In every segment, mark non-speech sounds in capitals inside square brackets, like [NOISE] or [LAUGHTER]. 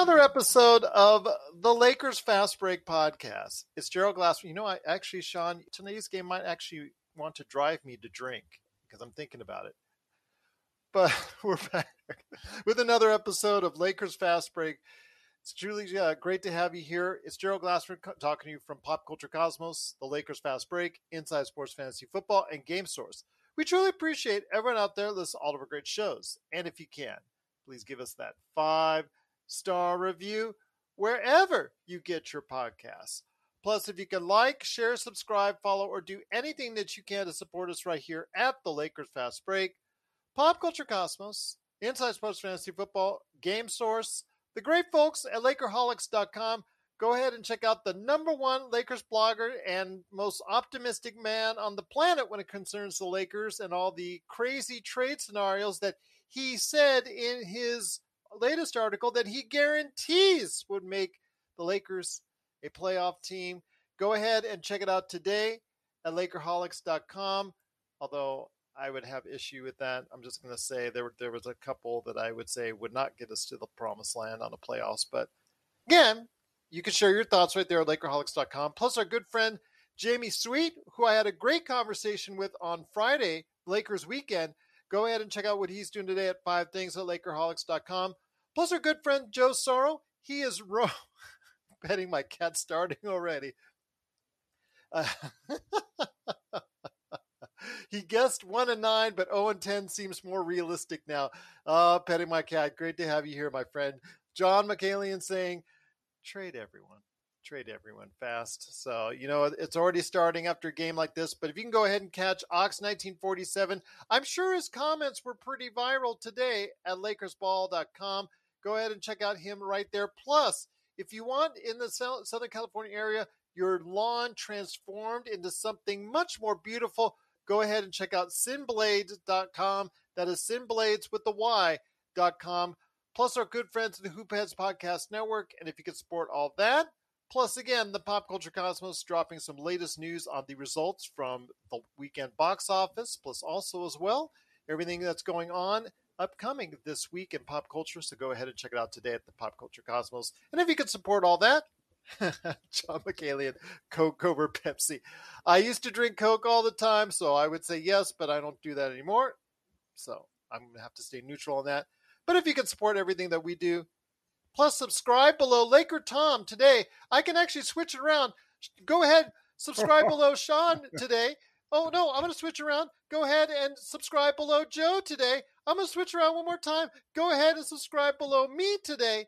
another episode of the Lakers Fast Break podcast. It's Gerald Glassman. You know, I actually, Sean, today's game might actually want to drive me to drink because I'm thinking about it. But [LAUGHS] we're back with another episode of Lakers Fast Break. It's truly uh, great to have you here. It's Gerald Glassman talking to you from Pop Culture Cosmos, the Lakers Fast Break, Inside Sports Fantasy Football, and Game Source. We truly appreciate everyone out there listening to all of our great shows. And if you can, please give us that five star review wherever you get your podcasts. Plus, if you can like, share, subscribe, follow, or do anything that you can to support us right here at the Lakers Fast Break, Pop Culture Cosmos, Inside Sports Fantasy Football, Game Source, the great folks at Lakerholics.com. Go ahead and check out the number one Lakers blogger and most optimistic man on the planet when it concerns the Lakers and all the crazy trade scenarios that he said in his latest article that he guarantees would make the Lakers a playoff team. Go ahead and check it out today at Lakerholics.com. Although I would have issue with that. I'm just going to say there there was a couple that I would say would not get us to the promised land on the playoffs. But again, you can share your thoughts right there at Lakerholics.com. Plus, our good friend Jamie Sweet, who I had a great conversation with on Friday, Lakers weekend. Go ahead and check out what he's doing today at five things at Lakerholics.com. Plus, our good friend Joe Sorrow, he is [LAUGHS] ro- betting my cat starting already. Uh, [LAUGHS] he guessed one and nine, but 0 and 10 seems more realistic now. Uh, petting my cat. Great to have you here, my friend. John McCallion saying, trade everyone. Trade everyone fast. So, you know, it's already starting after a game like this. But if you can go ahead and catch Ox1947, I'm sure his comments were pretty viral today at LakersBall.com. Go ahead and check out him right there. Plus, if you want in the Southern California area, your lawn transformed into something much more beautiful, go ahead and check out sinblades.com. That is sinblades with the Y.com. Plus, our good friends at the Hoopheads Podcast Network. And if you can support all that, plus, again, the Pop Culture Cosmos dropping some latest news on the results from the weekend box office, plus also as well everything that's going on upcoming this week in pop culture. So go ahead and check it out today at the Pop Culture Cosmos. And if you can support all that, [LAUGHS] John McCallion, Coke over Pepsi. I used to drink Coke all the time, so I would say yes, but I don't do that anymore. So I'm going to have to stay neutral on that. But if you can support everything that we do, plus subscribe below Laker Tom today, I can actually switch it around. Go ahead, subscribe [LAUGHS] below Sean today. Oh no, I'm going to switch around. Go ahead and subscribe below Joe today. I'm going to switch around one more time. Go ahead and subscribe below me today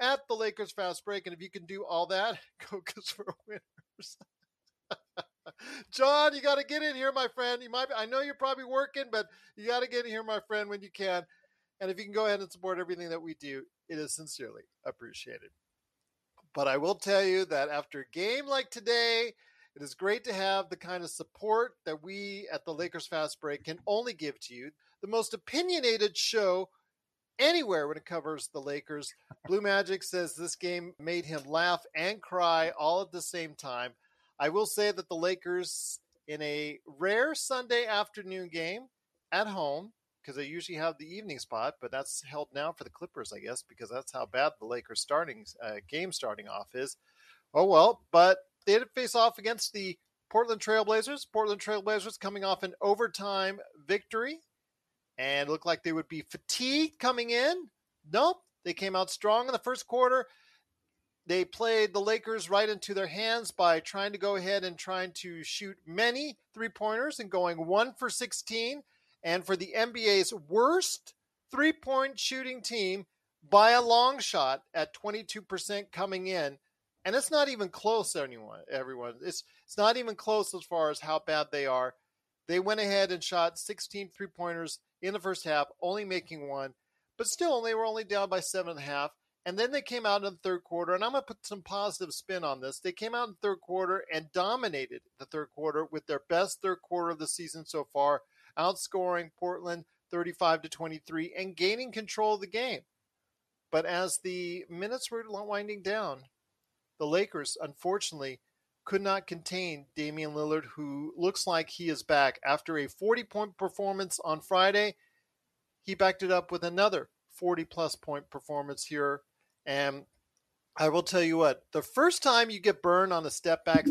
at the Lakers Fast Break. And if you can do all that, [LAUGHS] go because for winners. [LAUGHS] John, you got to get in here, my friend. You might, I know you're probably working, but you got to get in here, my friend, when you can. And if you can go ahead and support everything that we do, it is sincerely appreciated. But I will tell you that after a game like today, it is great to have the kind of support that we at the Lakers Fast Break can only give to you. The most opinionated show anywhere when it covers the Lakers. Blue Magic says this game made him laugh and cry all at the same time. I will say that the Lakers, in a rare Sunday afternoon game at home, because they usually have the evening spot, but that's held now for the Clippers, I guess, because that's how bad the Lakers starting uh, game starting off is. Oh well, but they did face off against the Portland Trailblazers. Portland Trailblazers coming off an overtime victory and looked like they would be fatigued coming in. Nope, they came out strong in the first quarter. They played the Lakers right into their hands by trying to go ahead and trying to shoot many three pointers and going one for 16. And for the NBA's worst three point shooting team by a long shot at 22% coming in. And it's not even close, anyone, everyone. It's, it's not even close as far as how bad they are. They went ahead and shot 16 three pointers in the first half, only making one, but still, they were only down by seven and a half. And then they came out in the third quarter, and I'm going to put some positive spin on this. They came out in the third quarter and dominated the third quarter with their best third quarter of the season so far, outscoring Portland 35 to 23 and gaining control of the game. But as the minutes were winding down, the Lakers, unfortunately, could not contain Damian Lillard, who looks like he is back. After a 40 point performance on Friday, he backed it up with another 40 plus point performance here and I will tell you what, the first time you get burned on a step back,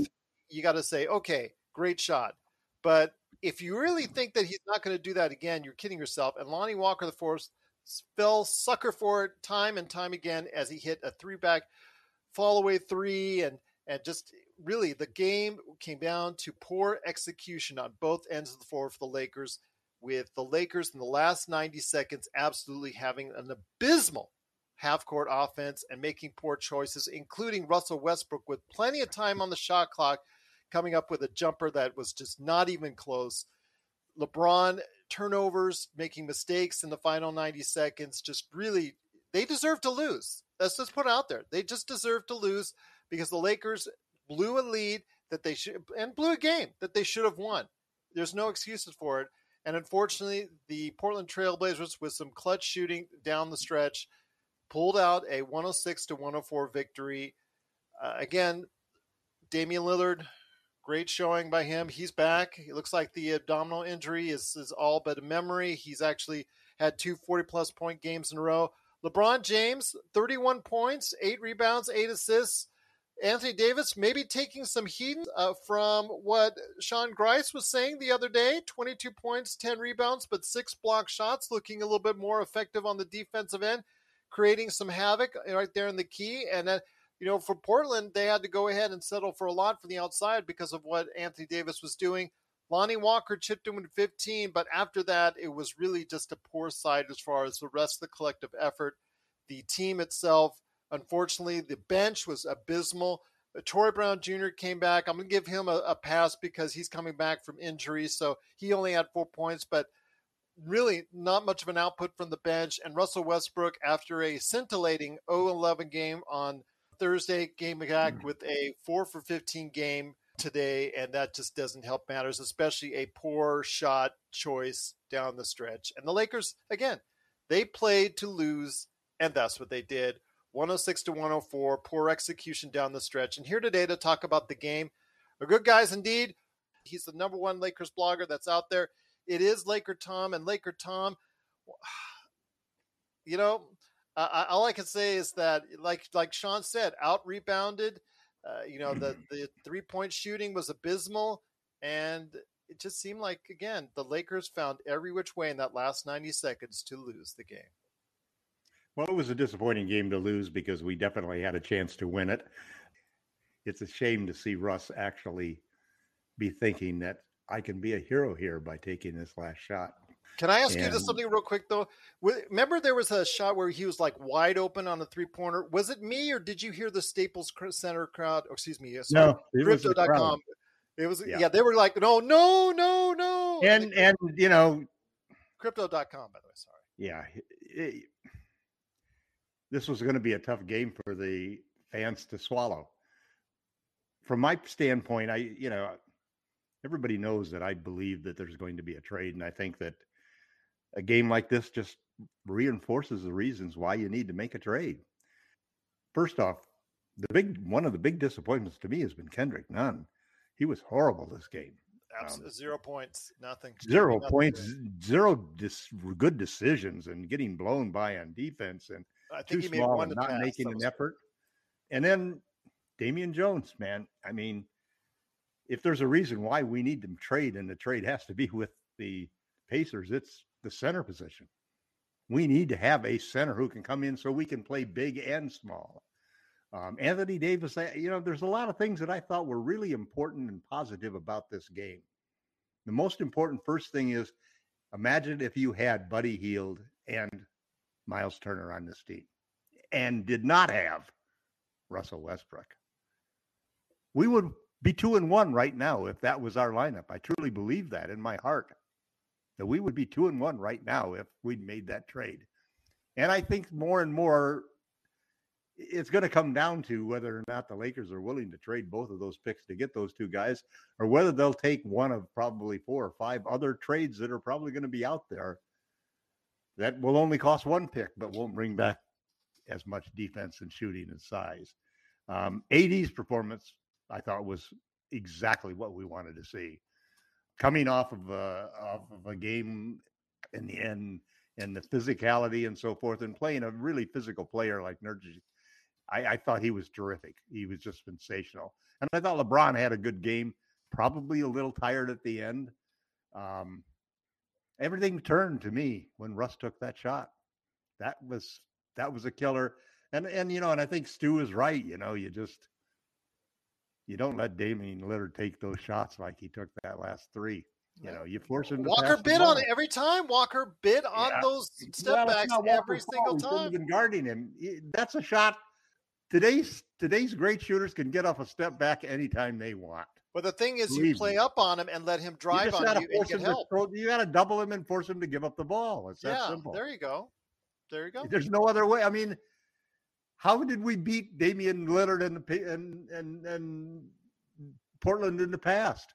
you got to say, okay, great shot. But if you really think that he's not going to do that again, you're kidding yourself. And Lonnie Walker, the fourth, fell sucker for it time and time again as he hit a three back fall away three and and just really the game came down to poor execution on both ends of the floor for the Lakers with the Lakers in the last 90 seconds absolutely having an abysmal half court offense and making poor choices, including Russell Westbrook with plenty of time on the shot clock, coming up with a jumper that was just not even close. LeBron turnovers, making mistakes in the final 90 seconds, just really, they deserve to lose. Let's just put it out there. They just deserve to lose because the Lakers blew a lead that they should, and blew a game that they should have won. There's no excuses for it. And unfortunately, the Portland Trailblazers, with some clutch shooting down the stretch, pulled out a 106 to 104 victory. Uh, again, Damian Lillard, great showing by him. He's back. It looks like the abdominal injury is, is all but a memory. He's actually had two 40 plus point games in a row. LeBron James, 31 points, eight rebounds, eight assists. Anthony Davis maybe taking some heat uh, from what Sean Grice was saying the other day 22 points, 10 rebounds, but six block shots, looking a little bit more effective on the defensive end creating some havoc right there in the key. And then, you know, for Portland, they had to go ahead and settle for a lot from the outside because of what Anthony Davis was doing. Lonnie Walker chipped him in with 15, but after that, it was really just a poor side as far as the rest of the collective effort. The team itself, unfortunately, the bench was abysmal. Uh, Troy Brown Jr. came back. I'm going to give him a, a, pass because he's coming back from injury. So he only had four points, but really not much of an output from the bench. And Russell Westbrook, after a scintillating 0 11 game on Thursday, came back mm. with a 4 for 15 game today. And that just doesn't help matters, especially a poor shot choice down the stretch. And the Lakers, again, they played to lose, and that's what they did. 106 to 104, poor execution down the stretch. And here today to talk about the game are good guys indeed. He's the number one Lakers blogger that's out there. It is Laker Tom and Laker Tom. [SIGHS] You know, uh, all I can say is that, like like Sean said, out rebounded. Uh, you know, the the three point shooting was abysmal, and it just seemed like again the Lakers found every which way in that last ninety seconds to lose the game. Well, it was a disappointing game to lose because we definitely had a chance to win it. It's a shame to see Russ actually be thinking that I can be a hero here by taking this last shot. Can I ask and, you this something real quick though? Remember there was a shot where he was like wide open on a three pointer. Was it me or did you hear the Staples Center crowd? Or excuse me, uh, sorry, no, it crypto.com. It was yeah. yeah. they were like, no, no, no, no. And and you know crypto.com by the way, sorry. Yeah. It, this was going to be a tough game for the fans to swallow. From my standpoint, I you know, everybody knows that I believe that there's going to be a trade, and I think that a game like this just reinforces the reasons why you need to make a trade. First off, the big one of the big disappointments to me has been Kendrick Nunn. He was horrible this game. Absolutely. Um, zero points, nothing. Zero nothing points, zero dis- good decisions, and getting blown by on defense, and I think too he small and not making an effort. And then Damian Jones, man. I mean, if there's a reason why we need to trade, and the trade has to be with the Pacers, it's the center position. We need to have a center who can come in so we can play big and small. Um, Anthony Davis, you know, there's a lot of things that I thought were really important and positive about this game. The most important first thing is imagine if you had Buddy Hield and Miles Turner on this team and did not have Russell Westbrook. We would be two and one right now if that was our lineup. I truly believe that in my heart we would be two and one right now if we'd made that trade. And I think more and more it's going to come down to whether or not the Lakers are willing to trade both of those picks to get those two guys, or whether they'll take one of probably four or five other trades that are probably going to be out there that will only cost one pick, but won't bring back as much defense and shooting and size. Um, AD's performance, I thought, was exactly what we wanted to see. Coming off of a, off of a game in the end and the physicality and so forth, and playing a really physical player like Nurkic I, I thought he was terrific. He was just sensational. And I thought LeBron had a good game, probably a little tired at the end. Um, everything turned to me when Russ took that shot. That was that was a killer. And and you know, and I think Stu is right. You know, you just you don't let Damian Lillard take those shots like he took that last three. You know, you force him to Walker bid on it every time. Walker bid on yeah. those step well, backs every single time. Been guarding him. That's a shot today's today's great shooters can get off a step back anytime they want. But the thing is, Believe you play me. up on him and let him drive you on you and get help. Throw, you got to double him and force him to give up the ball. It's that simple. There you go. There you go. There's no other way. I mean, how did we beat Damian Lillard and and and and Portland in the past?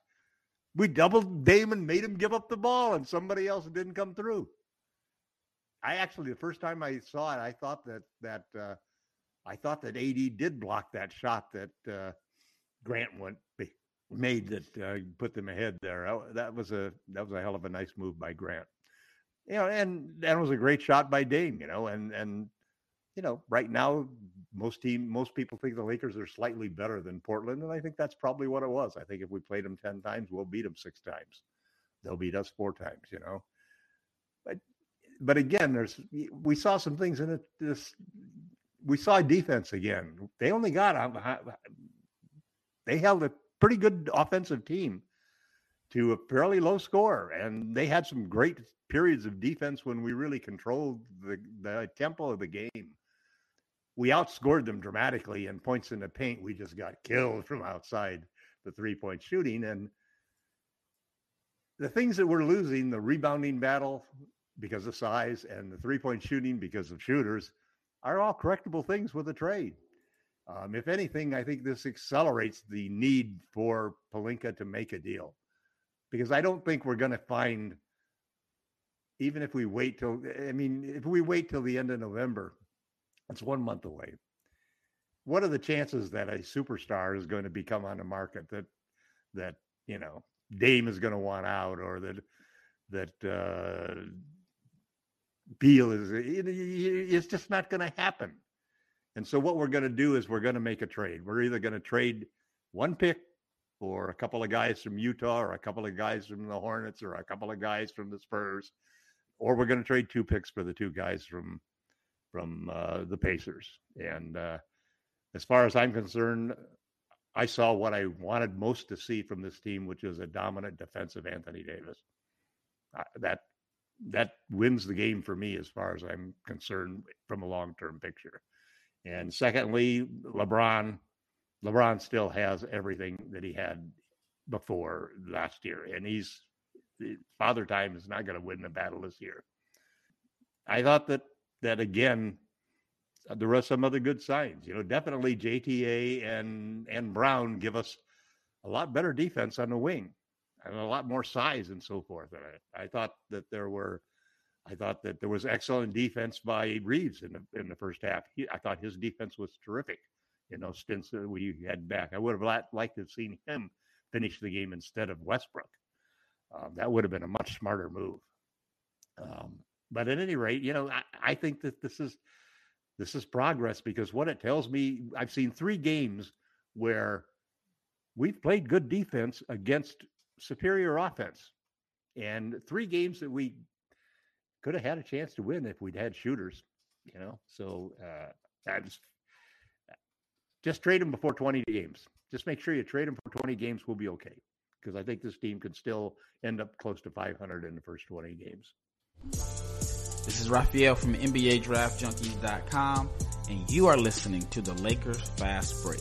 We doubled Damon, made him give up the ball, and somebody else didn't come through. I actually, the first time I saw it, I thought that that uh, I thought that AD did block that shot that uh, Grant went made that uh, put them ahead there. That was a that was a hell of a nice move by Grant. You know, and that was a great shot by Dame. You know, and and you know, right now most team most people think the Lakers are slightly better than Portland, and I think that's probably what it was. I think if we played them ten times, we'll beat them six times. They'll beat us four times. You know, but but again, there's we saw some things in it this we saw defense again. They only got they held a pretty good offensive team to a fairly low score, and they had some great periods of defense when we really controlled the the tempo of the game. We outscored them dramatically in points in the paint. We just got killed from outside the three point shooting and the things that we're losing the rebounding battle because of size and the three point shooting because of shooters are all correctable things with a trade. Um, if anything, I think this accelerates the need for Pelinka to make a deal because I don't think we're going to find, even if we wait till, I mean, if we wait till the end of November, it's one month away. What are the chances that a superstar is going to become on the market that, that, you know, Dame is going to want out or that, that, uh, Beal is it's just not going to happen. And so what we're going to do is we're going to make a trade. We're either going to trade one pick for a couple of guys from Utah or a couple of guys from the Hornets or a couple of guys from the Spurs, or we're going to trade two picks for the two guys from from uh, the Pacers. And uh, as far as I'm concerned, I saw what I wanted most to see from this team, which is a dominant defensive Anthony Davis. Uh, that that wins the game for me as far as I'm concerned from a long term picture. And secondly, LeBron, LeBron still has everything that he had before last year, and he's father time is not going to win the battle this year. I thought that that again, there are some other good signs. You know, definitely JTA and and Brown give us a lot better defense on the wing and a lot more size and so forth. And I, I thought that there were, I thought that there was excellent defense by Reaves in the in the first half. He, I thought his defense was terrific. You know, stints that we had back. I would have liked to have seen him finish the game instead of Westbrook. Um, that would have been a much smarter move. Um, but at any rate, you know, I, I think that this is this is progress because what it tells me, I've seen three games where we've played good defense against superior offense, and three games that we could have had a chance to win if we'd had shooters. You know, so uh, I just just trade them before 20 games. Just make sure you trade them for 20 games. We'll be okay because I think this team could still end up close to 500 in the first 20 games. This is Raphael from NBA Draft Junkies.com, and you are listening to the Lakers Fast Break.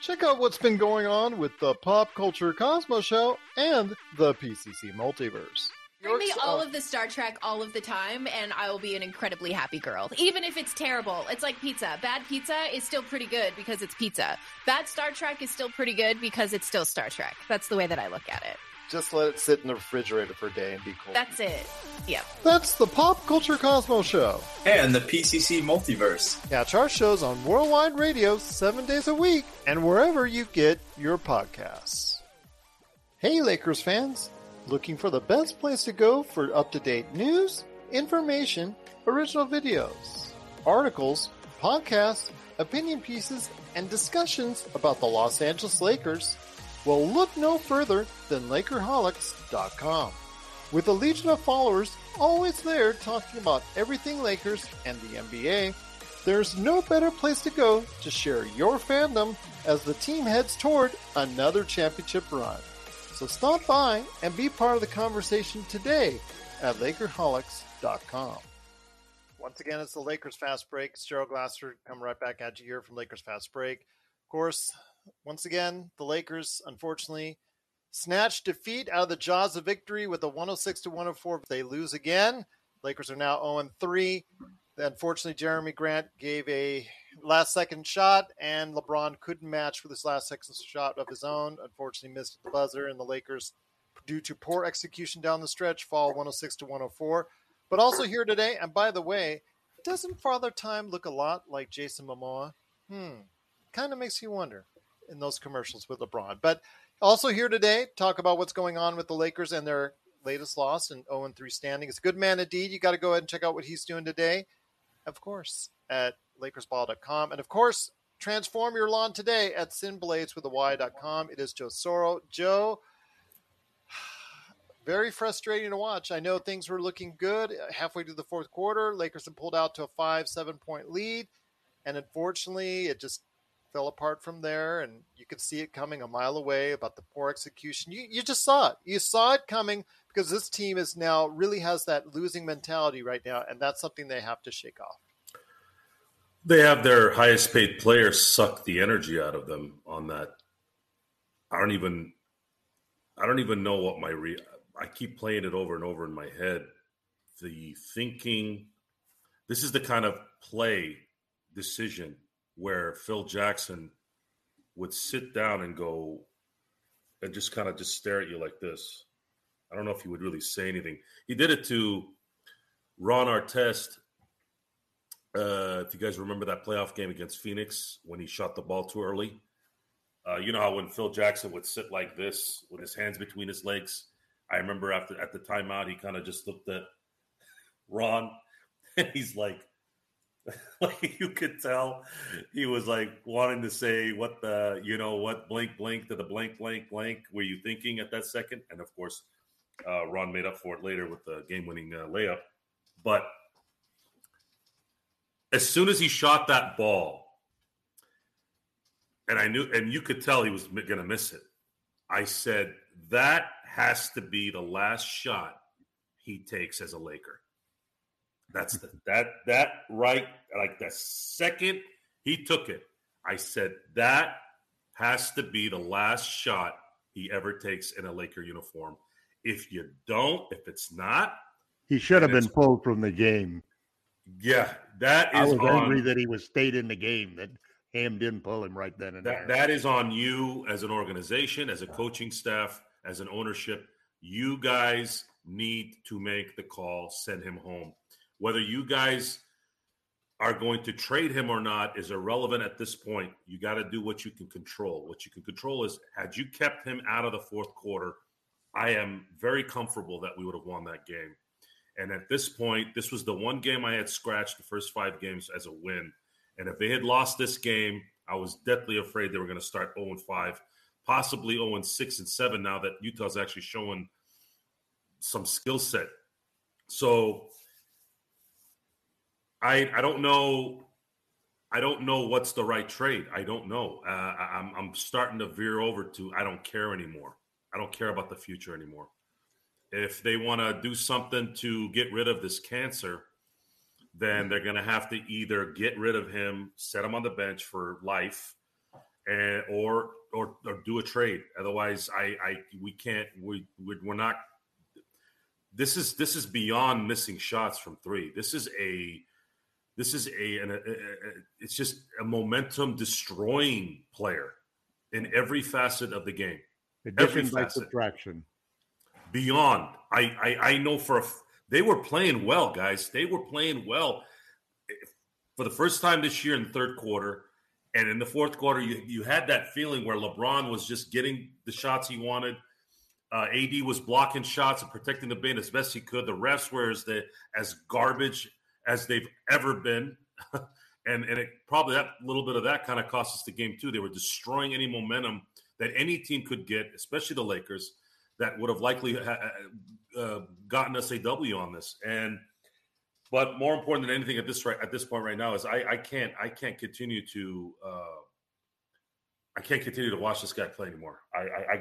Check out what's been going on with the Pop Culture Cosmos Show and the PCC Multiverse. Bring me all of the Star Trek all of the time, and I will be an incredibly happy girl. Even if it's terrible, it's like pizza. Bad pizza is still pretty good because it's pizza. Bad Star Trek is still pretty good because it's still Star Trek. That's the way that I look at it. Just let it sit in the refrigerator for a day and be cool. That's it. Yep. That's the Pop Culture Cosmos Show. And the PCC Multiverse. Catch our shows on Worldwide Radio seven days a week and wherever you get your podcasts. Hey, Lakers fans. Looking for the best place to go for up to date news, information, original videos, articles, podcasts, opinion pieces, and discussions about the Los Angeles Lakers? Well, look no further than Lakerholics.com. With a legion of followers always there talking about everything Lakers and the NBA, there's no better place to go to share your fandom as the team heads toward another championship run. So stop by and be part of the conversation today at Lakerholics.com. Once again, it's the Lakers Fast Break. It's Gerald Glasser coming right back at you here from Lakers Fast Break. Of course, once again, the Lakers, unfortunately, snatched defeat out of the jaws of victory with a 106 to 104. They lose again. Lakers are now 0 3. Unfortunately, Jerami Grant gave a last second shot, and LeBron couldn't match for this last second shot of his own. Unfortunately, missed the buzzer, and the Lakers, due to poor execution down the stretch, fall 106 to 104. But also here today, and by the way, doesn't Father Time look a lot like Jason Momoa? Hmm, kind of makes you wonder in those commercials with LeBron. But also here today, talk about what's going on with the Lakers and their latest loss oh and 0 3 standing. It's a good man indeed. You got to go ahead and check out what he's doing today, of course, at LakersBall.com. And of course, transform your lawn today at sinblades with a Y.com. It is Joe Soro. Joe, [SIGHS] very frustrating to watch. I know things were looking good halfway through the fourth quarter. Lakers had pulled out to a five, seven point lead. And unfortunately, it just fell apart from there. And you could see it coming a mile away about the poor execution. You, you just saw it. You saw it coming because this team is now really has that losing mentality right now. And that's something they have to shake off. They have their highest paid players suck the energy out of them on that. I don't even, I don't even know what my re. I keep playing it over and over in my head. The thinking, this is the kind of play decision where Phil Jackson would sit down and go and just kind of just stare at you like this. I don't know if he would really say anything. He did it to Ron Artest. Uh, if you guys remember that playoff game against Phoenix when he shot the ball too early, uh, you know how when Phil Jackson would sit like this with his hands between his legs. I remember after at the timeout, he kind of just looked at Ron, [LAUGHS] and he's like, [LAUGHS] like you could tell he was like wanting to say what the you know what blank blank to the blank blank blank were you thinking at that second? And of course uh, ron made up for it later with the game-winning uh, layup. But as soon as he shot that ball and i knew and you could tell he was going to miss it i said that has to be the last shot he takes as a laker that's the, that that right like the second he took it, I said that has to be the last shot he ever takes in a Laker uniform. If you don't, if it's not, he should have been pulled from the game. Yeah, that is. I was on, angry that he was stayed in the game. That Ham didn't pull him right then and that, there. That is on you as an organization, as a coaching staff, as an ownership. You guys need to make the call. Send him home. Whether you guys are going to trade him or not is irrelevant at this point. You got to do what you can control. What you can control is had you kept him out of the fourth quarter, I am very comfortable that we would have won that game. And at this point, this was the one game I had scratched the first five games as a win. And if they had lost this game, I was deathly afraid they were going to start 0 5, possibly 0 6 and 7 now that Utah's actually showing some skill set. So I I don't know. I don't know what's the right trade. I don't know. Uh, I'm I'm starting to veer over to I don't care anymore. I don't care about the future anymore. If they want to do something to get rid of this cancer, then they're going to have to either get rid of him, set him on the bench for life, and or or, or do a trade. Otherwise, I I we can't we we're not. This is this is beyond missing shots from three. This is a this is a, an, a, a, it's just a momentum destroying player in every facet of the game. Addition every by facet. subtraction. Beyond, I, I I know for a, they were playing well, guys. They were playing well for the first time this year in the third quarter, and in the fourth quarter, you you had that feeling where LeBron was just getting the shots he wanted. Uh, AD was blocking shots and protecting the bin as best he could. The refs were as the as garbage as they've ever been. [LAUGHS] and and it probably that little bit of that kind of cost us the game too. They were destroying any momentum that any team could get, especially the Lakers, that would have likely ha- uh, gotten us a W on this. And but more important than anything at this right at this point right now is I, I can't I can't continue to uh, I can't continue to watch this guy play anymore. I I,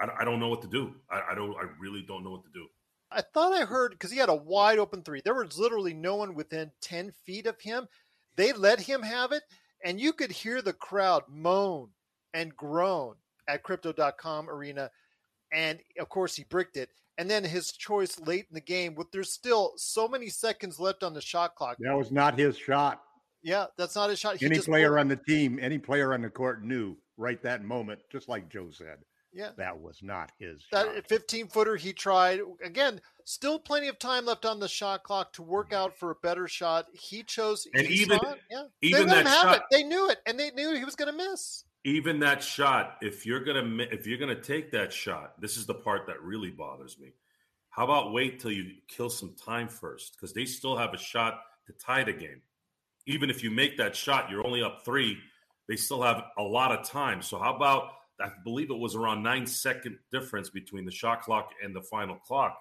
I, I don't know what to do. I, I don't I really don't know what to do. I thought I heard because he had a wide open three. There was literally no one within 10 feet of him. They let him have it, and you could hear the crowd moan and groan at crypto.com arena. And of course, he bricked it. And then his choice late in the game, with there's still so many seconds left on the shot clock. That was not his shot. Yeah, that's not his shot. He any player on the team, any player on the court knew right that moment, just like Joe said. Yeah. That was not his that shot. 15 footer he tried. Again, still plenty of time left on the shot clock to work out for a better shot. He chose and even yeah. even they let that him have shot, it. They knew it and they knew he was going to miss. Even that shot, if you're going to if you're going to take that shot, this is the part that really bothers me. How about wait till you kill some time first because they still have a shot to tie the game. Even if you make that shot, you're only up 3. They still have a lot of time. So how about I believe it was around nine second difference between the shot clock and the final clock.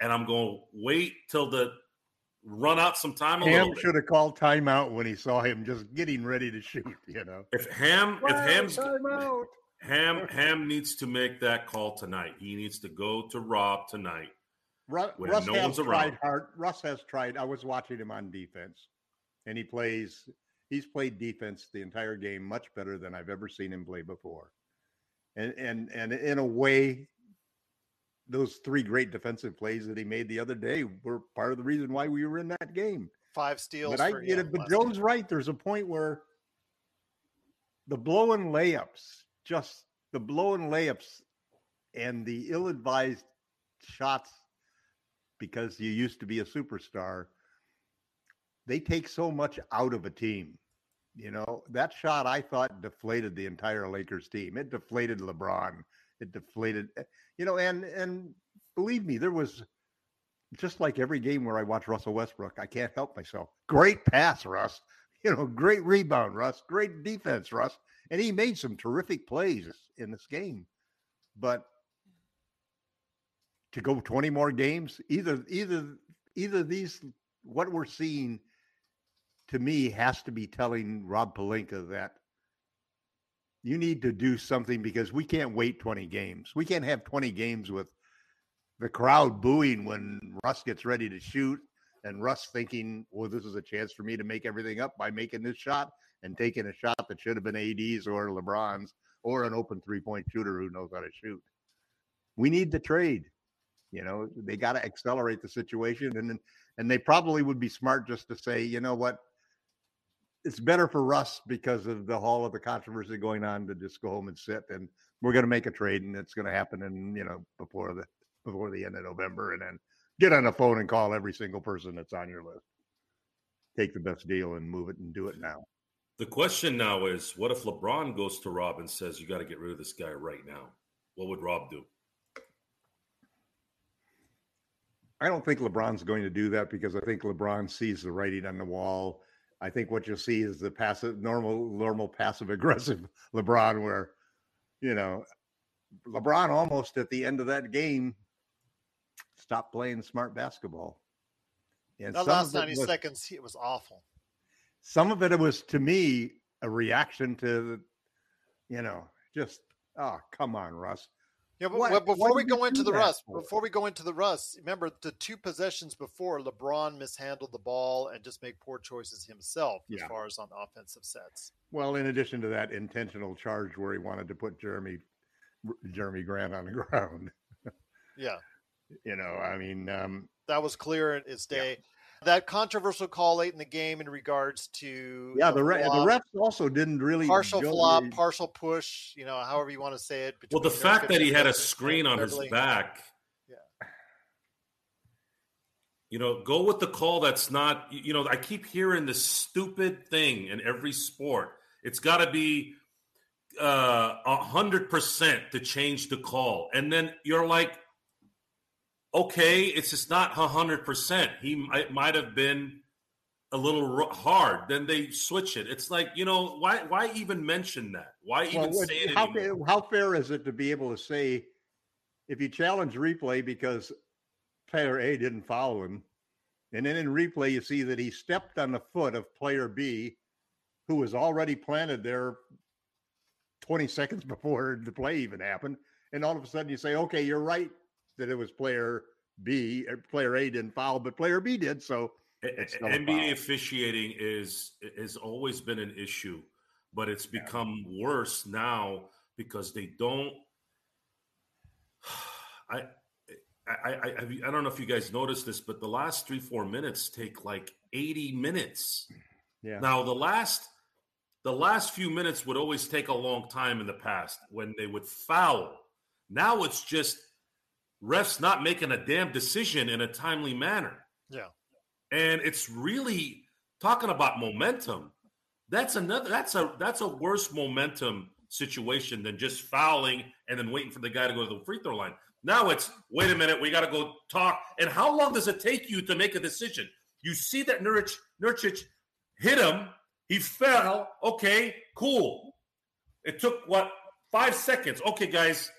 And I'm going to wait till the run out some time. A Ham should have called timeout when he saw him just getting ready to shoot. [LAUGHS] You know, if Ham, if Ham's timeout. Ham, Ham needs to make that call tonight. He needs to go to Rob tonight. Russ, Russ no has tried hard. Russ has tried. I was watching him on defense, and he plays. He's played defense the entire game much better than I've ever seen him play before and and and in a way those three great defensive plays that he made the other day were part of the reason why we were in that game. Five steals. But I get it. But right. There's a point where the blowing layups, just the blowing layups, and the ill-advised shots, because you used to be a superstar, they take so much out of a team. You know, that shot I thought deflated the entire Lakers team. It deflated LeBron. It deflated, eh, you know, and and believe me, there was just like every game where I watch Russell Westbrook, I can't help myself. Great pass, Russ. [LAUGHS] You know, great rebound, Russ. Great defense, Russ. And he made some terrific plays in this game. But to go 20 more games, either either either these what we're seeing to me has to be telling Rob Pelinka that you need to do something because we can't wait 20 games. We can't have 20 games with the crowd booing when Russ gets ready to shoot and Russ thinking, well, this is a chance for me to make everything up by making this shot and taking a shot that should have been AD's or LeBron's or an open three point shooter who knows how to shoot. We need the trade. You know, they got to accelerate the situation, and and they probably would be smart just to say, you know what, it's better for Russ because of the whole of the controversy going on to just go home and sit, and we're going to make a trade, and it's going to happen, in you know before the before the end of November, and then get on the phone and call every single person that's on your list. Take the best deal and move it and do it now. The question now is what if LeBron goes to Rob and says, You got to get rid of this guy right now? What would Rob do? I don't think LeBron's going to do that because I think LeBron sees the writing on the wall. I think what you'll see is the passive, normal, normal, passive aggressive [LAUGHS] LeBron, where, you know, LeBron almost at the end of that game stopped playing smart basketball. And that last 90 was, seconds, it was awful. Some of it, it was to me a reaction to, the, you know, just, oh, come on, Russ. Yeah, but, what, before we go into the Russ, for? before we go into the Russ, remember the two possessions before LeBron mishandled the ball and just made poor choices himself yeah. as far as on offensive sets. Well, in addition to that intentional charge where he wanted to put Jeremy Jerami Grant on the [LAUGHS] ground. yeah. You know, I mean, um, that was clear in its day. Yeah that controversial call late in the game in regards to yeah the, re- the refs also didn't really partial flop really... partial push you know however you want to say it well the fact that he had a screen on his back yeah. You know go with the call that's not you know i keep hearing this stupid thing in every sport. It's got to be uh, a hundred percent to change the call. And then you're like okay, it's just not hundred percent. He might, might have been a little hard. Then they switch it. It's like you know why why even mention that? Why even well, say it? How, how fair is it to be able to say if you challenge replay because player A didn't follow him, and then in replay you see that he stepped on the foot of player B, who was already planted there 20 seconds [LAUGHS] before the play even happened, and all of a sudden you say, okay, you're right that it was player B, er, player A didn't foul, but player B did. So NBA officiating is has always been an issue, but it's become yeah. worse now because they don't. [SIGHS] I, I, I, I don't know if you guys noticed this, but the last three, four minutes take like 80 minutes. Yeah. Now the last, the last few minutes would always take a long time in the past when they would foul. Now it's just refs not making a damn decision in a timely manner. Yeah. And it's really talking about momentum. That's another that's a that's a worse momentum situation than just fouling and then waiting for the guy to go to the free throw line. Now it's wait a minute, we got to go talk. And how long does it take you to make a decision? You see that Nurkic, Nurkic hit him, he fell. Okay, cool. It took what five seconds. Okay, guys,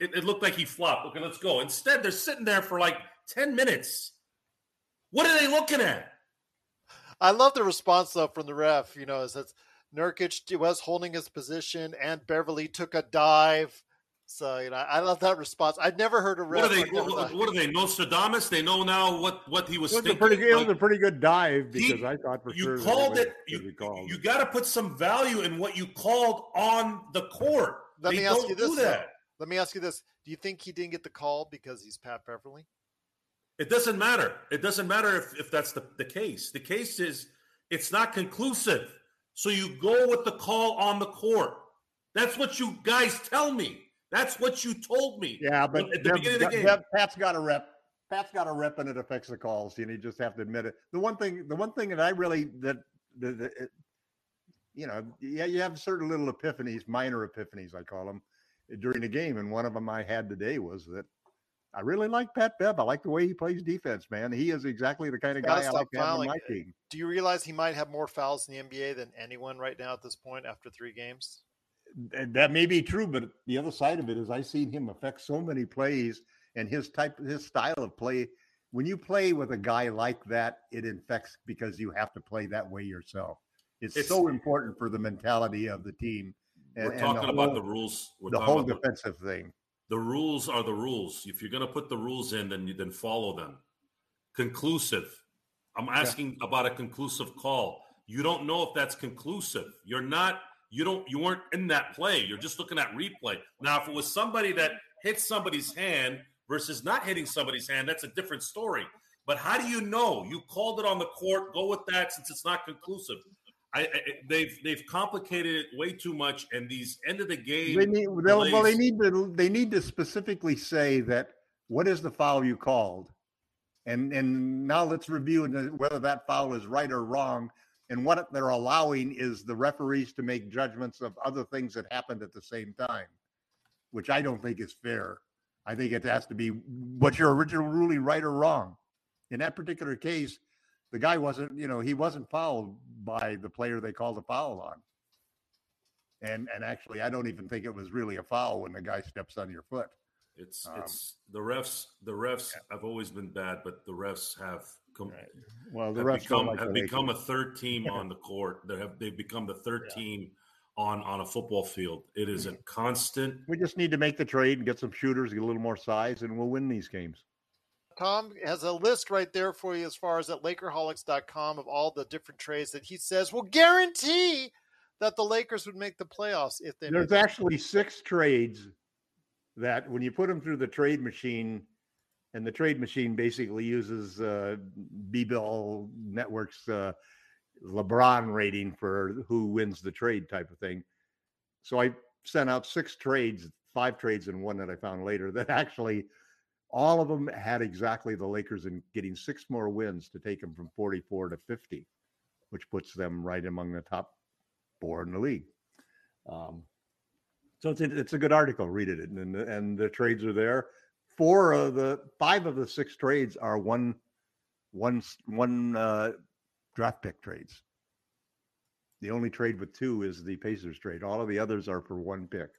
it, it looked like he flopped. Okay, let's go. Instead, they're sitting there for like 10 minutes. What are they looking at? I love the response though from the ref. You know, it says Nurkic was holding his position and Beverley took a dive. So you know, I love that response. I'd never heard a ref. What are they? What, what, are they? Nostradamus? They know now what what he was. It was, thinking. A, pretty, it was a pretty good dive because he, I thought for sure. you sure called it. You, called. you got to put some value in what you called on the court. Let they me ask you this: Let me ask you this: do you think he didn't get the call because he's Pat Beverley? It doesn't matter. It doesn't matter if, if that's the, the case. The case is it's not conclusive. So you go with the call on the court. That's what you guys tell me. That's what you told me. Yeah, but at the beginning of the game, Pat's got a rep. Pat's got a rep, and it affects the calls. You know, you just have to admit it. The one thing, the one thing that I really that the, the it, you know, yeah, you have certain little epiphanies, minor epiphanies, I call them, during the game. And one of them I had today was that I really like Pat Bev. I like the way he plays defense, man. He is exactly the kind of guy I like to have on my team. Do you realize he might have more fouls in the NBA than anyone right now at this point after three games? That may be true, but the other side of it is I've seen him affect so many plays and his type, his style of play. When you play with a guy like that, it infects because you have to play that way yourself. It's, It's- so important for the mentality of the team. We're talking the about whole- the rules. We're the whole about the- defensive thing. the rules are the rules. If you're going to put the rules in, then you then follow them. Conclusive. I'm asking about a conclusive call. You don't know if that's conclusive. You're not. You don't. You weren't in that play. You're just looking at replay. Now, if it was somebody that hit somebody's hand versus not hitting somebody's hand, that's a different story. But how do you know? You called it on the court. Go with that since it's not conclusive. I, I they've they've complicated it way too much, and these end of the game. They need, they'll- well, they need to they need to specifically say that what is the foul you called, and and now let's review whether that foul is right or wrong, and what they're allowing is the referees to make judgments of other things that happened at the same time, which I don't think is fair. I think it has to be what's your original ruling right or wrong. In that particular case, the guy wasn't, you know, he wasn't fouled by the player they called a foul on. And and actually, I don't even think it was really a foul when the guy steps on your foot. It's Um, it's the refs. The refs have always been bad, but the refs have come, Well, the have refs become like have the become a third team [LAUGHS] on the court. They have they've become the third team on on a football field. It is a constant. We just need to make the trade and get some shooters, get a little more size, and we'll win these games. Tom has a list right there for you as far as at Lakerholics.com of all the different trades that he says will guarantee that the Lakers would make the playoffs if they There's actually six trades that, when you put them through the trade machine, and the trade machine basically uses uh, B-Bill Network's uh, LeBron rating for who wins the trade type of thing. So I sent out six trades, five trades, and one that I found later that [LAUGHS] actually all of them had exactly the Lakers in getting six more wins to take them from 44 to 50, which puts them right among the top four in the league. Um, so it's a, it's a good article. Read it, and and the trades are there. Four of the five of the six trades are one one one uh, draft pick trades. The only trade with two is the Pacers trade. All of the others are for one pick,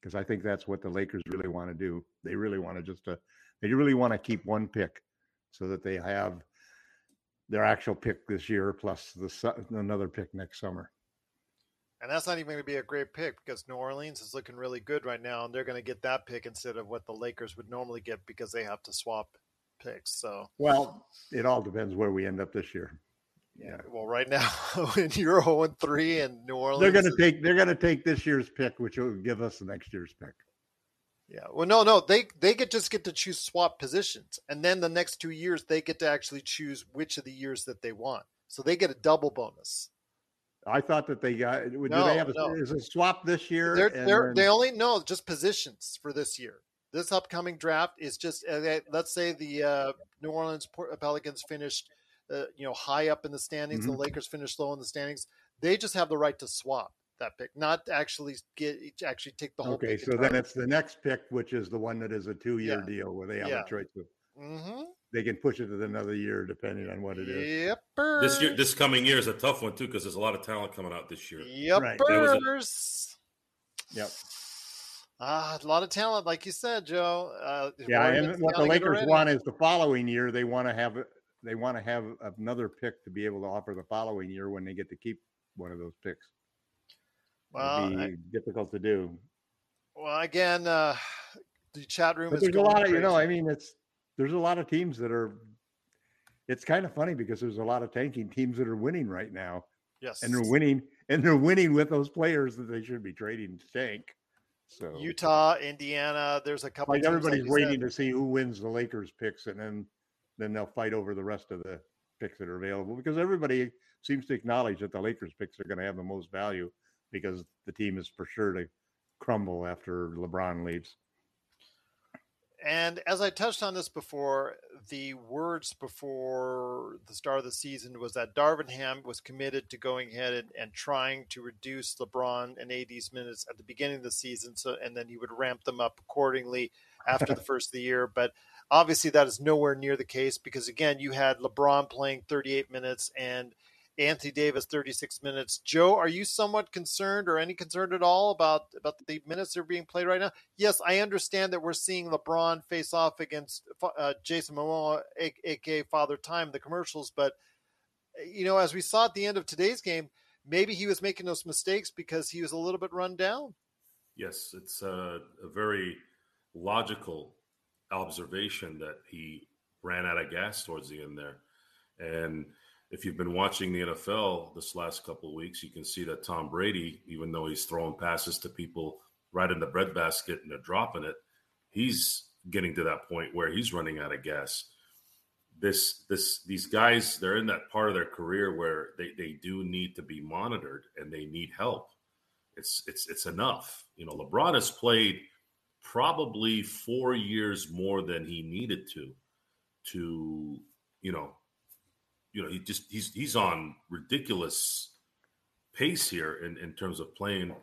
because I think that's what the Lakers really want to do. They really want to just uh, they really want to keep one pick, so that they have their actual pick this year plus the su- another pick next summer. And that's not even going to be a great pick because New Orleans is looking really good right now, and they're going to get that pick instead of what the Lakers would normally get because they have to swap picks. So, Well, it all depends where we end up this year. Yeah, well, right now [LAUGHS] when you're 0 and 3 and New Orleans, they're going to take they're going to take this year's pick, which will give us the next year's pick. Yeah. Well, no, no, they they get just get to choose swap positions, and then the next two years they get to actually choose which of the years that they want. So they get a double bonus. I thought that they got. Do No, they have a, no. is a swap this year? They're and they're then- they only know just positions for this year. This upcoming draft is just uh, they- let's say the uh, New Orleans Pelicans finished, uh, you know, high up in the standings, and Mhm. the Lakers finished low in the standings. They just have the right to swap that pick, not actually get actually take the whole. okay, pick so then it's the next pick, which is the one that is a two-year Yeah. deal where they have Yeah. a choice. Of, Mm-hmm. they can push it to another year depending on what it is. Yep. This year, this coming year is a tough one too because there's a lot of talent coming out this year. Yep. Right. A- Yep. Ah, a lot of talent, like you said, Joe. Uh, Yeah, and what the Lakers want is the following year they want to have they want to have another pick to be able to offer the following year when they get to keep one of those picks. Well, I- difficult to do. Well, again, uh, the chat room But is there's a going lot of you know. I mean, it's there's a lot of teams that are. It's kind of funny because there's a lot of tanking teams that are winning right now, yes, and they're winning, and they're winning with those players that they should be trading to tank. So Utah, Indiana. There's a couple. like everybody's you waiting said. to see who wins the Lakers picks, and then then they'll fight over the rest of the picks that are available because everybody seems to acknowledge that the Lakers picks are going to have the most value because the team is for sure to crumble after LeBron leaves. And as I touched on this before, the words before the start of the season was that Darvin Ham was committed to going ahead and, and trying to reduce LeBron and AD's minutes at the beginning of the season, so and then he would ramp them up accordingly after the [LAUGHS] first of the year. But obviously, that is nowhere near the case because again, you had LeBron playing 38 minutes and Anthony Davis 36 minutes. Joe, are you somewhat concerned or any concerned at all about about the minutes that are being played right now? Yes, I understand that we're seeing LeBron face off against uh, Jason Momoa, aka Father Time, the commercials, but you know, as we saw at the end of today's game, maybe he was making those mistakes because he was a little bit run down. Yes, it's a, a very logical observation that he ran out of gas towards the end there, and if you've been watching the NFL this last couple weeks, you can see that Tom Brady, even though he's throwing passes to people right in the breadbasket and they're dropping it, he's getting to that point where he's running out of gas. This, this, these guys, they're in that part of their career where they, they do need to be monitored and they need help. It's, it's, it's enough. You know, LeBron has played probably four years more than he needed to, to, you know, you know, he just he's he's on ridiculous pace here in, in terms of playing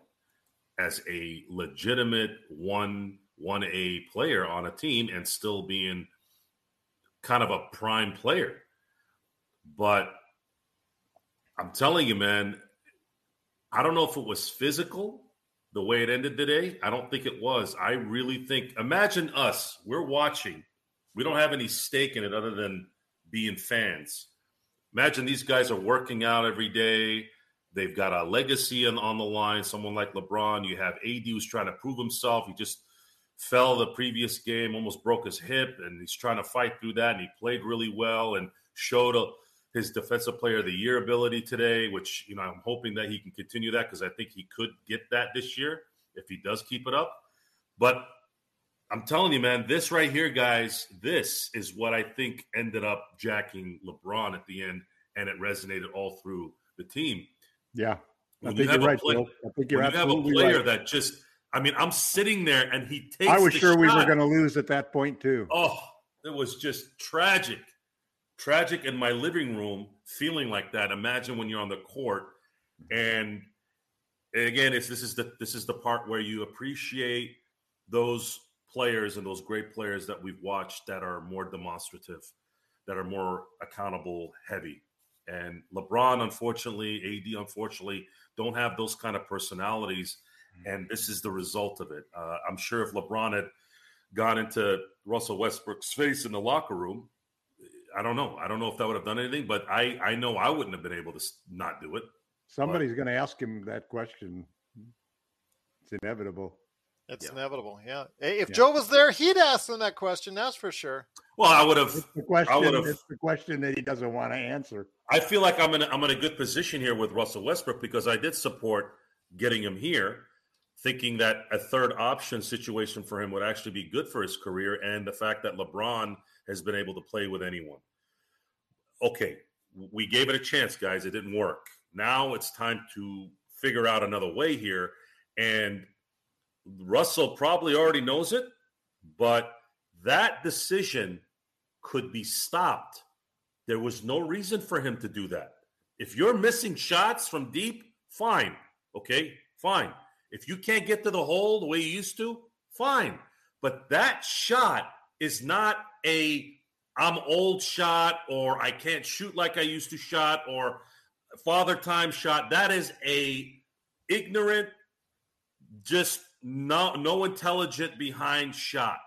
as a legitimate one one A player on a team and still being kind of a prime player. But I'm telling you, man, I don't know if it was physical the way it ended today. I don't think it was. I really think imagine us, we're watching. We don't have any stake in it other than being fans imagine these guys are working out every day. They've got a legacy on, on the line. Someone like LeBron. You have AD who's trying to prove himself. He just fell the previous game, almost broke his hip, and he's trying to fight through that. And he played really well and showed a, his defensive player of the year ability today, which you know I'm hoping that he can continue that because I think he could get that this year if he does keep it up. But I'm telling you, man, this right here, guys, this is what I think ended up jacking LeBron at the end, and it resonated all through the team. Yeah. I think you're right, I think you're absolutely you have a player right. that just, I mean, I'm sitting there and he takes. I was sure shot. we were going to lose at that point too. Oh, it was just tragic, tragic in my living room, feeling like that. Imagine when you're on the court, and again, it's this is the this is the part where you appreciate those players and those great players that we've watched that are more demonstrative, that are more accountable heavy. And LeBron, unfortunately, AD, unfortunately, don't have those kind of personalities. Mm-hmm. And this is the result of it. Uh, I'm sure if LeBron had gone into Russell Westbrook's face in the locker room, I don't know. I don't know if that would have done anything, but I, I know I wouldn't have been able to not do it. Somebody's going to ask him that question. It's inevitable. It's yeah. inevitable. Yeah. If yeah. Joe was there, he'd ask him that question. That's for sure. Well, I would have. It's the question. I would have. It's the question that he doesn't want to answer. I feel like I'm in. A, I'm in a good position here with Russell Westbrook because I did support getting him here, thinking that a third option situation for him would actually be good for his career, and the fact that LeBron has been able to play with anyone. Okay, we gave it a chance, guys. It didn't work. Now it's time to figure out another way here, and Russell probably already knows it, but that decision could be stopped. There was no reason for him to do that. If you're missing shots from deep, fine. Okay, fine. If you can't get to the hole the way you used to, fine. But that shot is not a I'm old shot or I can't shoot like I used to shot or father time shot. That is a ignorant, just no no intelligent behind shot.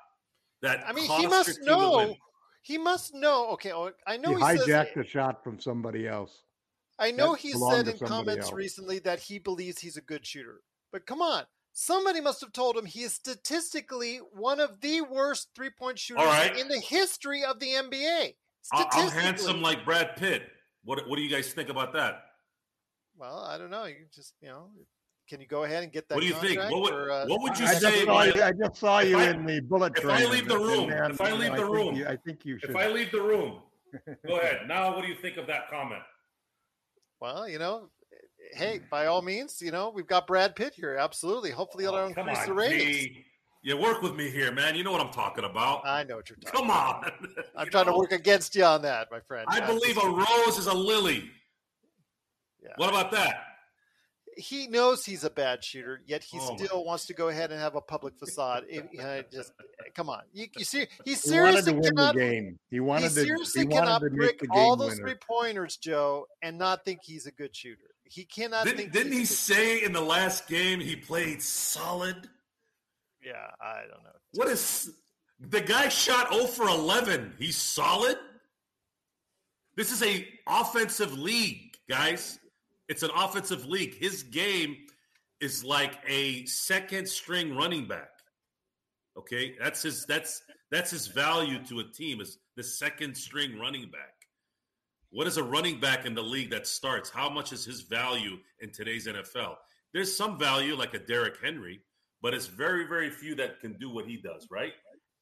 That I mean, he must know. He must know. Okay, oh, I know he, he hijacked says, a shot from somebody else. I know that he said in comments else. recently that he believes he's a good shooter. But come on, somebody must have told him he is statistically one of the worst three point shooters right. in the history of the NBA. I'm handsome like Brad Pitt. What What do you guys think about that? Well, I don't know. You just you know can you go ahead and get that? What do you think? What would, uh, what would you I say? Just you, I just saw you I, in the bullet train. If I leave the room, man, if I leave the room, you, I think you should. If I leave the room, go ahead. [LAUGHS] Now, what do you think of that comment? Well, you know, hey, by all means, you know, we've got Brad Pitt here. Absolutely. Hopefully, it'll oh, increase on, the ratings. G. You work with me here, man. You know what I'm talking about. I know what you're talking. Come on. [LAUGHS] I'm trying know? to work against you on that, my friend. I believe a rose is a lily. Yeah. What about that? he knows he's a bad shooter, yet he Oh, still wants to go ahead and have a public facade. It, uh, just come on, you, you see, he He wanted seriously to win the cannot. game. He He wanted to. seriously He cannot wanted to brick make the all those winner. three pointers, Joe, and not think he's a good shooter. He cannot Didn't, think. didn't he say in the last game he played solid? Yeah, I don't know. What is the guy shot 0 for 11? He's solid. This is a offensive league, guys. It's an offensive league. His game is like a second string running back. Okay, that's his that's that's his value to a team is the second string running back. What is a running back in the league that starts? How much is his value in today's NFL? There's some value like a Derrick Henry, but it's very, very few that can do what he does, right?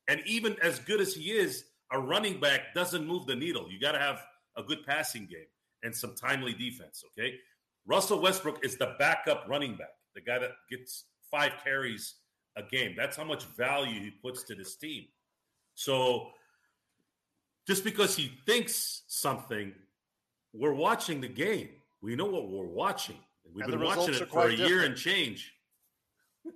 And even as good as he is, a running back doesn't move the needle. You got to have a good passing game and some timely defense, okay? Russell Westbrook is the backup running back, the guy that gets five carries a game. That's how much value he puts to this team. So just because he thinks something, we're watching the game. We know what we're watching. We've And been watching it for a quite year and change. [LAUGHS]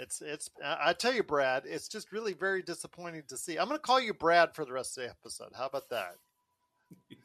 It's it's. I tell you, Brad, it's just really very disappointing to see. I'm going to call you Brad for the rest of the episode. How about that? [LAUGHS]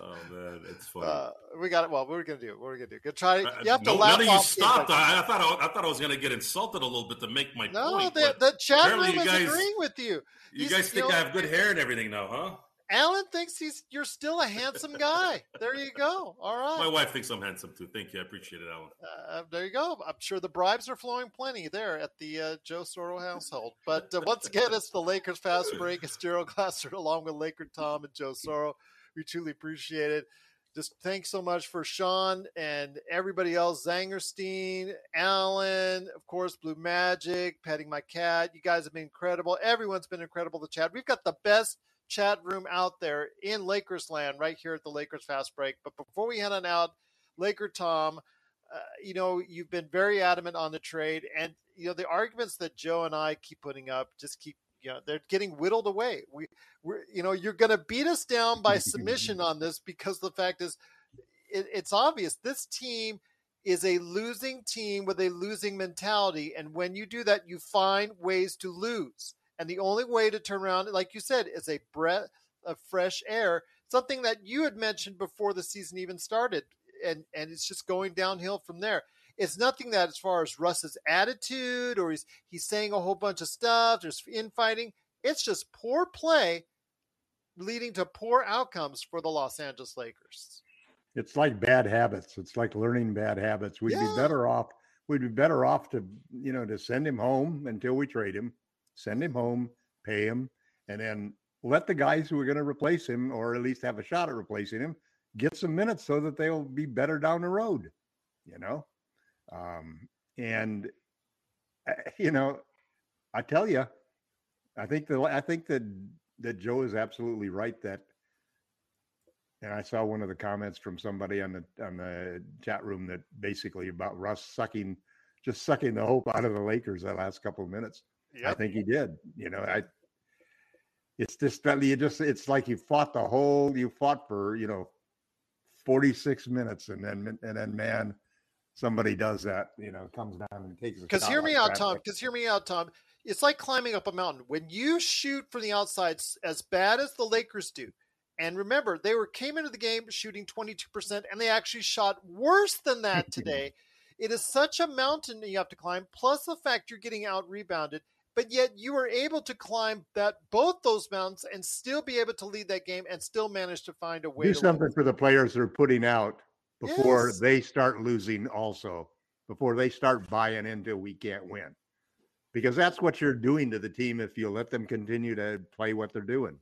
oh man, it's [LAUGHS] funny. Uh, we got it. Well, we are going to do? What are we going to do? Go try. Uh, You have to no, laugh none of you stopped. I, I thought I, I thought I was going to get insulted a little bit to make my No, point. the, the chat room is guys- agreeing with you. you He's- guys think know, I have good hair and everything now, huh? Alan thinks he's you're still a handsome guy. There you go. All [LAUGHS] right. My wife thinks I'm handsome too. Thank you. I appreciate it, Alan. Uh, there you go. I'm sure the bribes are flowing plenty there at the uh, Joe Soro household. But uh, once again, it's the Lakers fast break. It's Gerald Glasser along with Laker Tom and Joe Soro. [LAUGHS] We truly appreciate it. Just thanks so much for Sean and everybody else, Zangerstein, Alan, of course, Blue Magic, petting my cat. You guys have been incredible. Everyone's been incredible to chat. We've got the best chat room out there in Lakers land right here at the Lakers Fast Break. But before we head on out, Laker Tom, uh, you know, you've been very adamant on the trade, and you know the arguments that Joe and I keep putting up just keep, you know, they're getting whittled away. We, we're, you know, you're going to beat us down by submission [LAUGHS] on this because the fact is, it, it's obvious this team is a losing team with a losing mentality, and when you do that, you find ways to lose. And the only way to turn around, like you said, is a breath of fresh air, something that you had mentioned before the season even started. And, and it's just going downhill from there. It's nothing that, as far as Russ's attitude or he's, he's saying a whole bunch of stuff, there's infighting. It's just poor play leading to poor outcomes for the Los Angeles Lakers. It's like bad habits. It's like learning bad habits. We'd Yeah. be better off. We'd be better off to, you know, to send him home until we trade him, send him home, pay him, and then let the guys who are going to replace him, or at least have a shot at replacing him, get some minutes so that they'll be better down the road. You know, um, and uh, you know, I tell you, I think that I think that that Joe is absolutely right that and I saw one of the comments from somebody on the on the chat room that basically about Russ sucking just sucking the hope out of the Lakers that last couple of minutes. I think he did. You know, I it's just that you just it's like you fought the whole you fought for, you know, 46 minutes and then and then man somebody does that, you know, comes down and takes a Because hear me like out, that. Tom. Because hear me out, Tom. It's like climbing up a mountain. When you shoot from the outside as bad as the Lakers do, and remember they were came into the game shooting 22%, and they actually shot worse than that [LAUGHS] today. it is such a mountain that you have to climb. Plus the fact you're getting out rebounded, but yet you were able to climb that both those mountains and still be able to lead that game and still manage to find a way to do something win. for the players that are putting out before Yes. they start losing also before they start buying into we can't win because that's what you're doing to the team if you let them continue to play what they're doing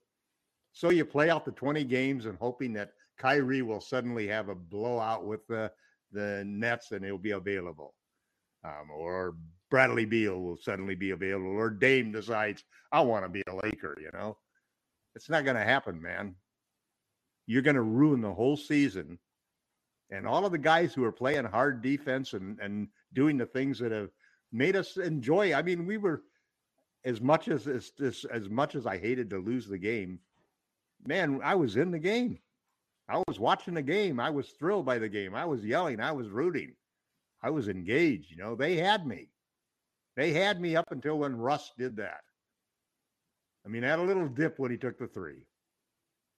so you play out the 20 games and hoping that Kyrie will suddenly have a blowout with the the Nets and he'll be available um, or Bradley Beal will suddenly be available or Dame decides I want to be a Laker you know it's not going to happen man you're going to ruin the whole season. And all of the guys who are playing hard defense and, and doing the things that have made us enjoy. I mean, we were as much as as as, as much as I hated to lose the game, man, I was in the game. I was watching the game. I was thrilled by the game. I was yelling. I was rooting. I was engaged. You know, they had me. They had me up until when Russ did that. I mean, I had a little dip when he took the three,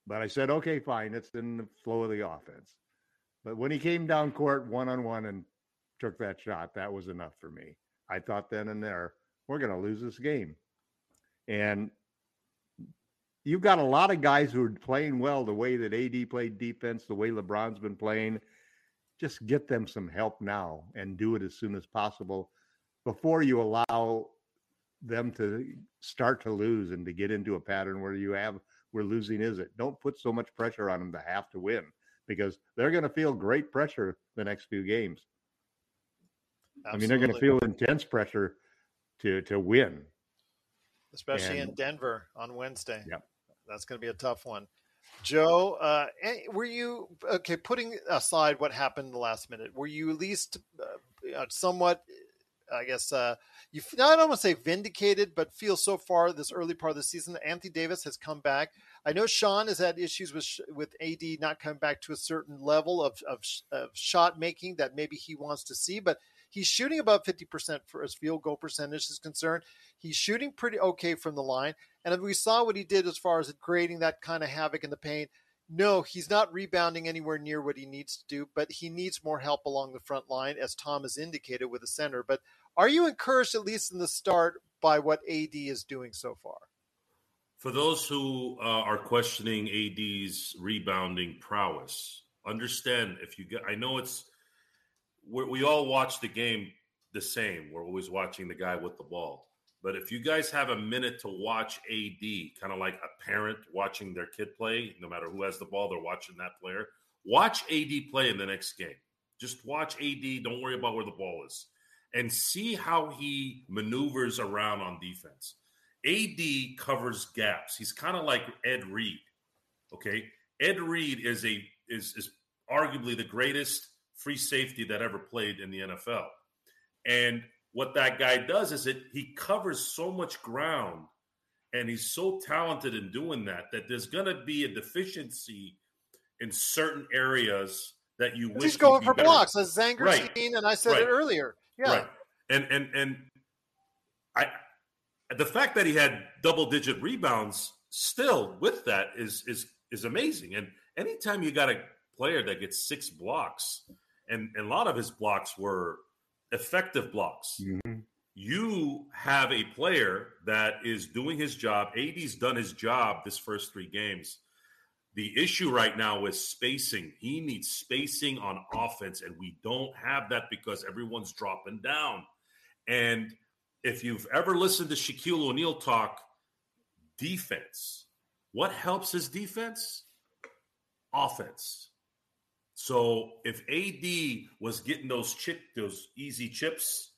but I said, okay, fine. It's in the flow of the offense. But when he came down court one on one and took that shot, that was enough for me. I thought then and there, we're going to lose this game. And you've got a lot of guys who are playing well the way that AD played defense, the way LeBron's been playing. Just get them some help now and do it as soon as possible before you allow them to start to lose and to get into a pattern where you have where losing is it. Don't put so much pressure on them to have to win because they're going to feel great pressure the next few games. Absolutely. I mean, they're going to feel intense pressure to to win, especially and, in Denver on Wednesday. Yep that's going to be a tough one. Joe, uh, eh, were you okay? Putting aside what happened in the last minute, were you at least uh, somewhat, I guess, uh, you I don't want to say vindicated, but feel so far this early part of the season that Anthony Davis has come back. I know Sean has had issues with with AD not coming back to a certain level of, of, of shot making that maybe he wants to see, but he's shooting about 50% for his field goal percentage is concerned. He's shooting pretty okay from the line. And we saw what he did as far as creating that kind of havoc in the paint. No, he's not rebounding anywhere near what he needs to do, but he needs more help along the front line, as Tom has indicated with the center. But are you encouraged, at least in the start, by what AD is doing so far? For those who uh, are questioning AD's rebounding prowess, understand if you get, I know it's, we all watch the game the same. We're always watching the guy with the ball. But if you guys have a minute to watch AD, kind of like a parent watching their kid play, no matter who has the ball, they're watching that player. Watch AD play in the next game. Just watch AD. Don't worry about where the ball is. And see how he maneuvers around on defense. AD covers gaps. He's kind of like Ed Reed. Okay. Ed Reed is a is is arguably the greatest free safety that ever played in the NFL. And what that guy does is that he covers so much ground and he's so talented in doing that that there's going to be a deficiency in certain areas that you wish he's going for better. blocks as Zanger right. and I said right. it earlier. Yeah. Right. And and and I the fact that he had double digit rebounds still with that is is is amazing. And anytime you got a player that gets six blocks, and, and a lot of his blocks were effective blocks. Mm-hmm. You have a player that is doing his job. AD's done his job this first three games. The issue right now is spacing. He needs spacing on offense, and we don't have that because everyone's dropping down. And if you've ever listened to Shaquille O'Neal talk defense, what helps his defense? Offense. So if AD was getting those chip, those easy chips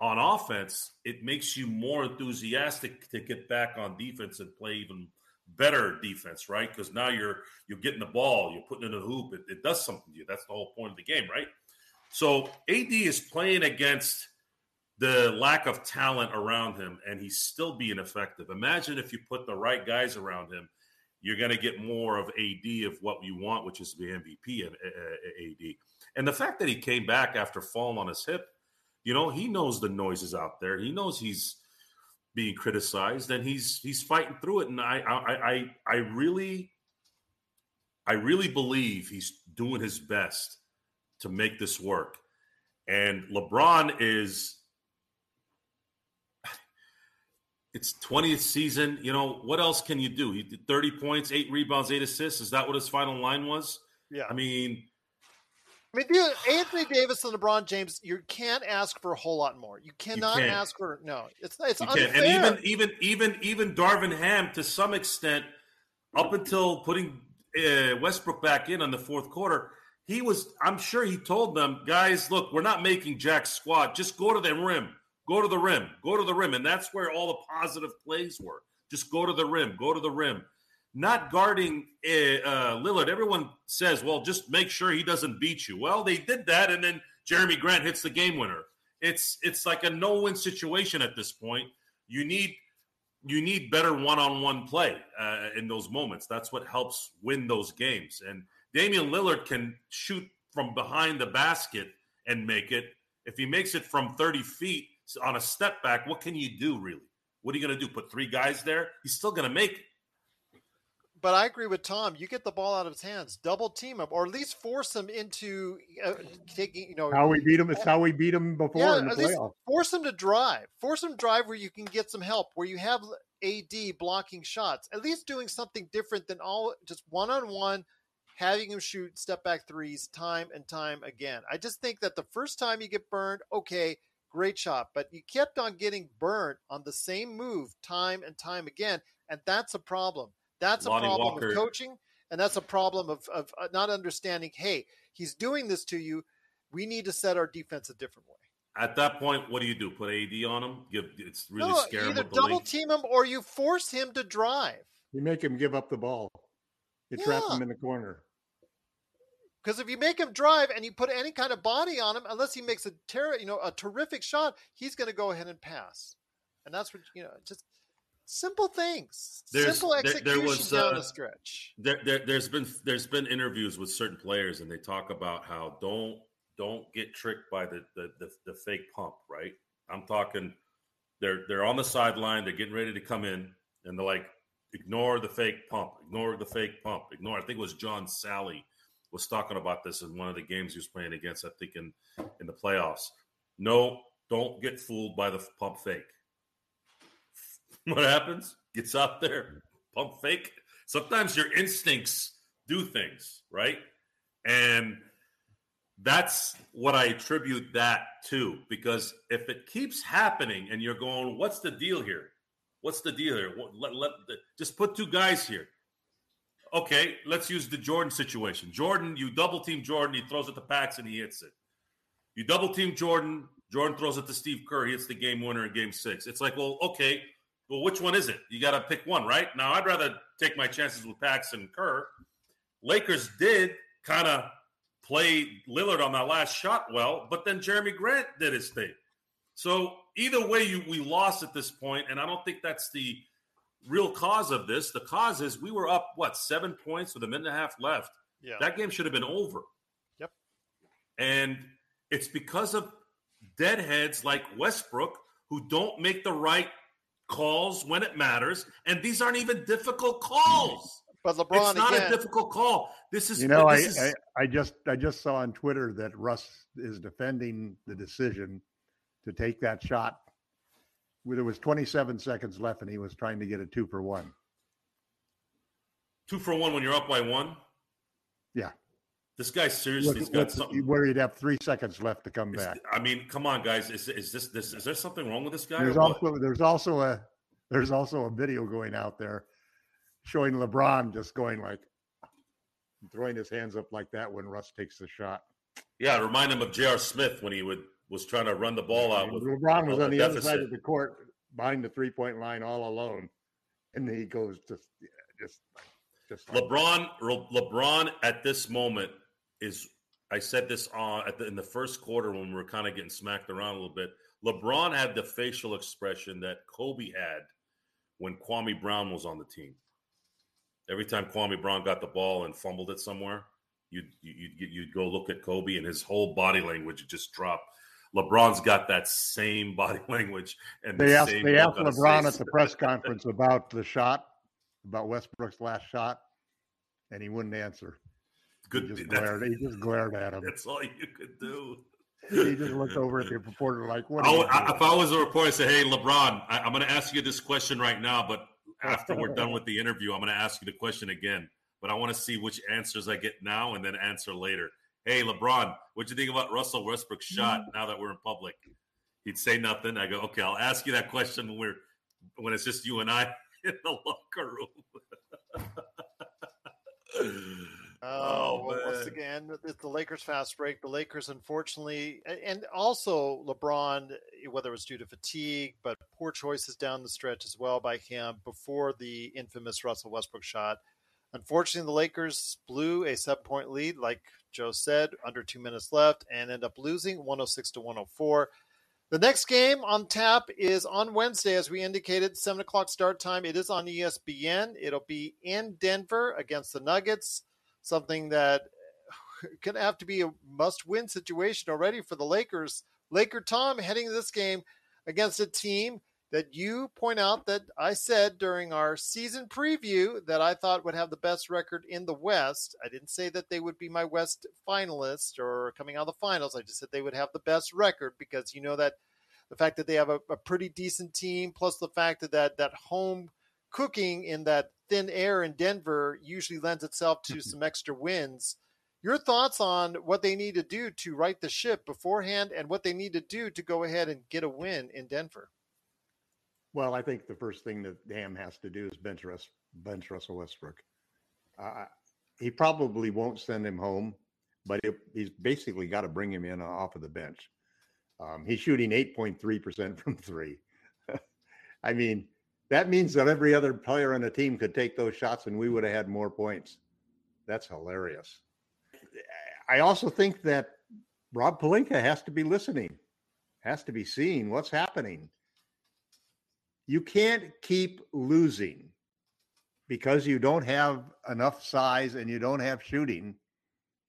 on offense, it makes you more enthusiastic to get back on defense and play even better defense, right? Because now you're you're getting the ball, you're putting in a hoop. It, it does something to you. That's the whole point of the game, right? So AD is playing against the lack of talent around him, and he's still being effective. Imagine if you put the right guys around him you're going to get more of AD of what you want, which is the MVP and uh, uh, uh, AD. And the fact that he came back after falling on his hip, you know, he knows the noises out there. He knows he's being criticized, and he's he's fighting through it. And I I I I really I really believe he's doing his best to make this work. And LeBron is it's 20th season. You know, what else can you do? He did 30 points, eight rebounds, eight assists. Is that what his final line was? Yeah. I mean, I mean, dude, Anthony Davis and LeBron James, you can't ask for a whole lot more. You cannot you ask for no. It's it's you unfair. And even even even even Darvin Ham, to some extent, up until putting uh, Westbrook back in on the fourth quarter, he was. I'm sure he told them, guys, look, we're not making jack squat. Just go to the rim. Go to the rim. Go to the rim. And that's where all the positive plays were. Just go to the rim. Go to the rim. Not guarding uh, uh, Lillard. Everyone says, well, just make sure he doesn't beat you. Well, they did that, and then Jerami Grant hits the game winner. It's it's like a no-win situation at this point. You need you need better one-on-one play uh, in those moments. That's what helps win those games. And Damian Lillard can shoot from behind the basket and make it. If he makes it from 30 feet on a step back, what can you do really? What are you going to do? Put three guys there? He's still going to make it. But I agree with Tom. You get the ball out of his hands, double team him, or at least force him into uh, taking. You know how we beat him. It's how we beat him before yeah, in the playoffs. Force him to drive. Force him to drive where you can get some help. Where you have AD blocking shots. At least doing something different than all just one on one, having him shoot step back threes time and time again. I just think that the first time you get burned, okay, great shot, but you kept on getting burned on the same move time and time again, and that's a problem. That's a problem Walker. of coaching, and that's a problem of, of uh, not understanding. Hey, he's doing this to you. We need to set our defense a different way. At that point, what do you do? Put AD on him? Give it's really no, scary. Either double team him or you force him to drive. You make him give up the ball. You yeah. trap him in the corner. Because if you make him drive and you put any kind of body on him, unless he makes a ter- you know a terrific shot, he's going to go ahead and pass. And that's what you know. Just simple things, there's, simple execution there, there was, down uh, the stretch. There, there, there's been there's been interviews with certain players, and they talk about how don't don't get tricked by the the, the, the fake pump. Right? I'm talking. They're they're on the sideline. They're getting ready to come in, and they're like, ignore the fake pump. Ignore the fake pump. Ignore. I think it was John Salley was talking about this in one of the games he was playing against. I think in in the playoffs. No, don't get fooled by the pump fake [LAUGHS] what happens? Gets out there, pump fake. Sometimes your instincts do things, right? And that's what I attribute that to. Because if it keeps happening and you're going, what's the deal here? What's the deal here? Let, let, just put two guys here. Okay, let's use the Jordan situation. Jordan, you double team Jordan, he throws it to Pax and he hits it. You double team Jordan, Jordan throws it to Steve Kerr, he hits the game winner in game six. It's like, well, okay, well, which one is it? You got to pick one, right? Now, I'd rather take my chances with Pax and Kerr. Lakers did kind of play Lillard on that last shot well, but then Jerami Grant did his thing. So either way, you, we lost at this point, and I don't think that's the real cause of this. The cause is we were up what seven points with a minute and a half left. Yeah. That game should have been over. Yep. And it's because of deadheads like Westbrook who don't make the right calls when it matters, and these aren't even difficult calls. But LeBron, it's not again, a difficult call. This is you know, I, is... I, I just I just saw on Twitter that Russ is defending the decision to take that shot. There was 27 seconds left, and he was trying to get a two for one. Two for one when you're up by one. Yeah. This guy seriously has got something where he'd have three seconds left to come back. I mean, come on, guys. Is, is this this is there something wrong with this guy? There's also there's also a there's also a video going out there showing LeBron just going like throwing his hands up like that when Russ takes the shot. Yeah, remind him of J.R. Smith when he would was trying to run the ball out. With, LeBron was on the deficit. other side of the court behind the three point line all alone, and he goes just just just LeBron. LeBron at this moment is I said this uh, on the, in the first quarter when we were kind of getting smacked around a little bit. LeBron had the facial expression that Kobe had when Kwame Brown was on the team. Every time Kwame Brown got the ball and fumbled it somewhere, you'd you'd, you'd go look at Kobe and his whole body language just dropped. LeBron's got that same body [LAUGHS] language. And they the asked they asked LeBron at the press conference about the shot, about Westbrook's last shot, and he wouldn't answer. Good. He just, [LAUGHS] glared, he just glared at him. That's all you could do. he just looked over at the reporter like, "What?" I, if I was a reporter, I say, "Hey, LeBron, I, am going to ask you this question right now, but after we're done with the interview, I'm going to ask you the question again. But I want to see which answers I get now and then answer later. Hey, LeBron, what'd you think about Russell Westbrook's shot? Mm. Now that we're in public, he'd say nothing. I go, "Okay, I'll ask you that question when we're when it's just you and I [LAUGHS] in the locker room." [LAUGHS] Oh, oh, well, once again, it's the Lakers fast break. The Lakers, unfortunately, and also LeBron, whether it was due to fatigue, but poor choices down the stretch as well by him before the infamous Russell Westbrook shot. Unfortunately, the Lakers blew a seven point lead, like Joe said, under two minutes left, and end up losing 106 to 104. The next game on tap is on Wednesday, as we indicated, 7 o'clock start time. It is on ESPN. It'll be in Denver against the Nuggets. something that [LAUGHS] can have to be a must-win situation already for the Lakers. Laker Tom heading this game against a team that you point out that I said during our season preview that I thought would have the best record in the West. I didn't say that they would be my West finalist or coming out of the finals. I just said they would have the best record because you know that the fact that they have a, a pretty decent team, plus the fact that, that that home cooking in that thin air in Denver usually lends itself to [LAUGHS] some extra wins. Your thoughts on what they need to do to right the ship beforehand and what they need to do to go ahead and get a win in Denver? Well, I think the first thing that Ham has to do is bench, Russ, bench Russell Westbrook. Uh, he probably won't send him home, but it, he's basically got to bring him in off of the bench. Um, he's shooting 8.3% from three. [LAUGHS] I mean, that means that every other player on the team could take those shots and we would have had more points. That's hilarious. I also think that Rob Pelinka has to be listening, has to be seeing what's happening. You can't keep losing because you don't have enough size and you don't have shooting,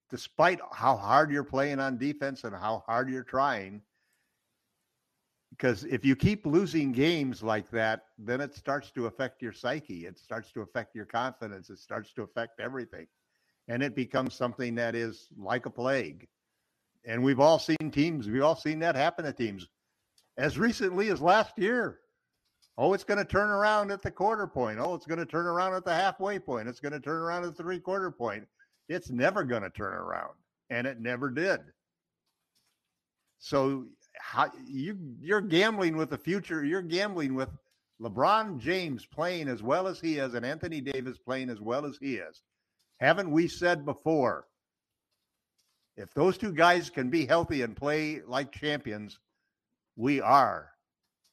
despite how hard you're playing on defense and how hard you're trying. Because if you keep losing games like that, then it starts to affect your psyche. It starts to affect your confidence. It starts to affect everything. And it becomes something that is like a plague. And we've all seen teams, we've all seen that happen to teams as recently as last year. Oh, it's going to turn around at the quarter point. Oh, it's going to turn around at the halfway point. It's going to turn around at the three quarter point. It's never going to turn around. And it never did. So how you you're gambling with the future. You're gambling with LeBron James playing as well as he is and Anthony Davis playing as well as he is. Haven't we said before? If those two guys can be healthy and play like champions, we are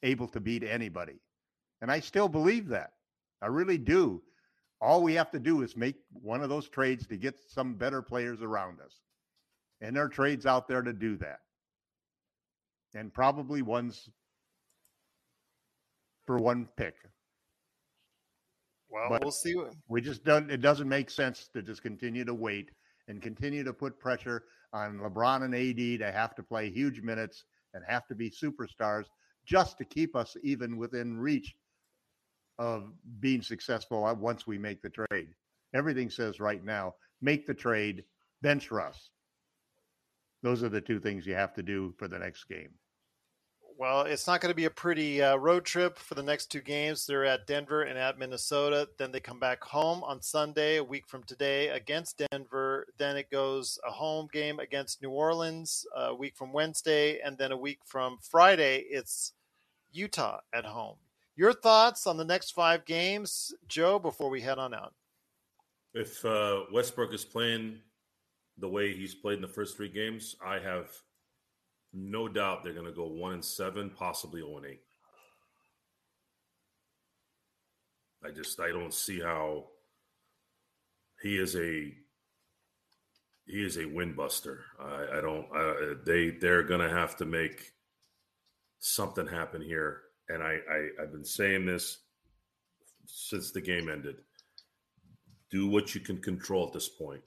able to beat anybody. And I still believe that. I really do. All we have to do is make one of those trades to get some better players around us. And there are trades out there to do that. And probably ones for one pick. Well, But we'll see. What, We just don't, it doesn't make sense to just continue to wait and continue to put pressure on LeBron and AD to have to play huge minutes and have to be superstars just to keep us even within reach of being successful once we make the trade. Everything says right now, make the trade, bench Russ. Those are the two things you have to do for the next game. well, it's not going to be a pretty uh, road trip for the next two games. They're at Denver and at Minnesota. Then they come back home on Sunday, a week from today, against Denver. Then it goes a home game against New Orleans a week from Wednesday, and then a week from Friday, it's Utah at home. Your thoughts on the next five games, Joe, before we head on out? If uh, Westbrook is playing the way he's played in the first three games, I have no doubt they're going to go one and seven, possibly zero and eight. I just I don't see how he is a he is a win buster. I, I don't. I, they they're going to have to make something happen here, and I, I I've been saying this since the game ended. Do what you can control at this point.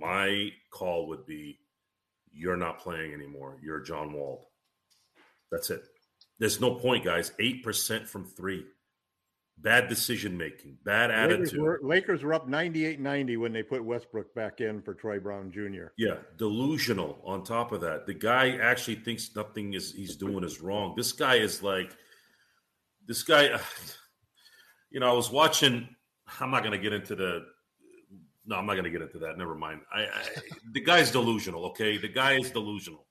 My call would be you're not playing anymore. You're John Wall. That's it. There's no point, guys. 8% from three. Bad decision making, bad Lakers attitude. were, Lakers were up 98 90 when they put Westbrook back in for Troy Brown Jr. Yeah, delusional on top of that. The guy actually thinks nothing is he's doing is wrong. This guy is like this guy [SIGHS] you know, I was watching I'm not going to get into the no, I'm not going to get into that. Never mind. I, I the guy's delusional, okay? The guy is delusional.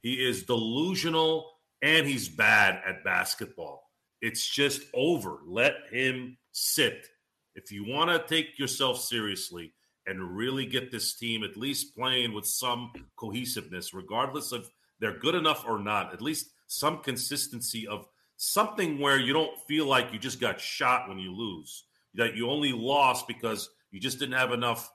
He is delusional and he's bad at basketball. It's just over. Let him sit. If you want to take yourself seriously and really get this team at least playing with some cohesiveness, regardless of they're good enough or not, at least some consistency of something where you don't feel like you just got shot when you lose, that you only lost because you just didn't have enough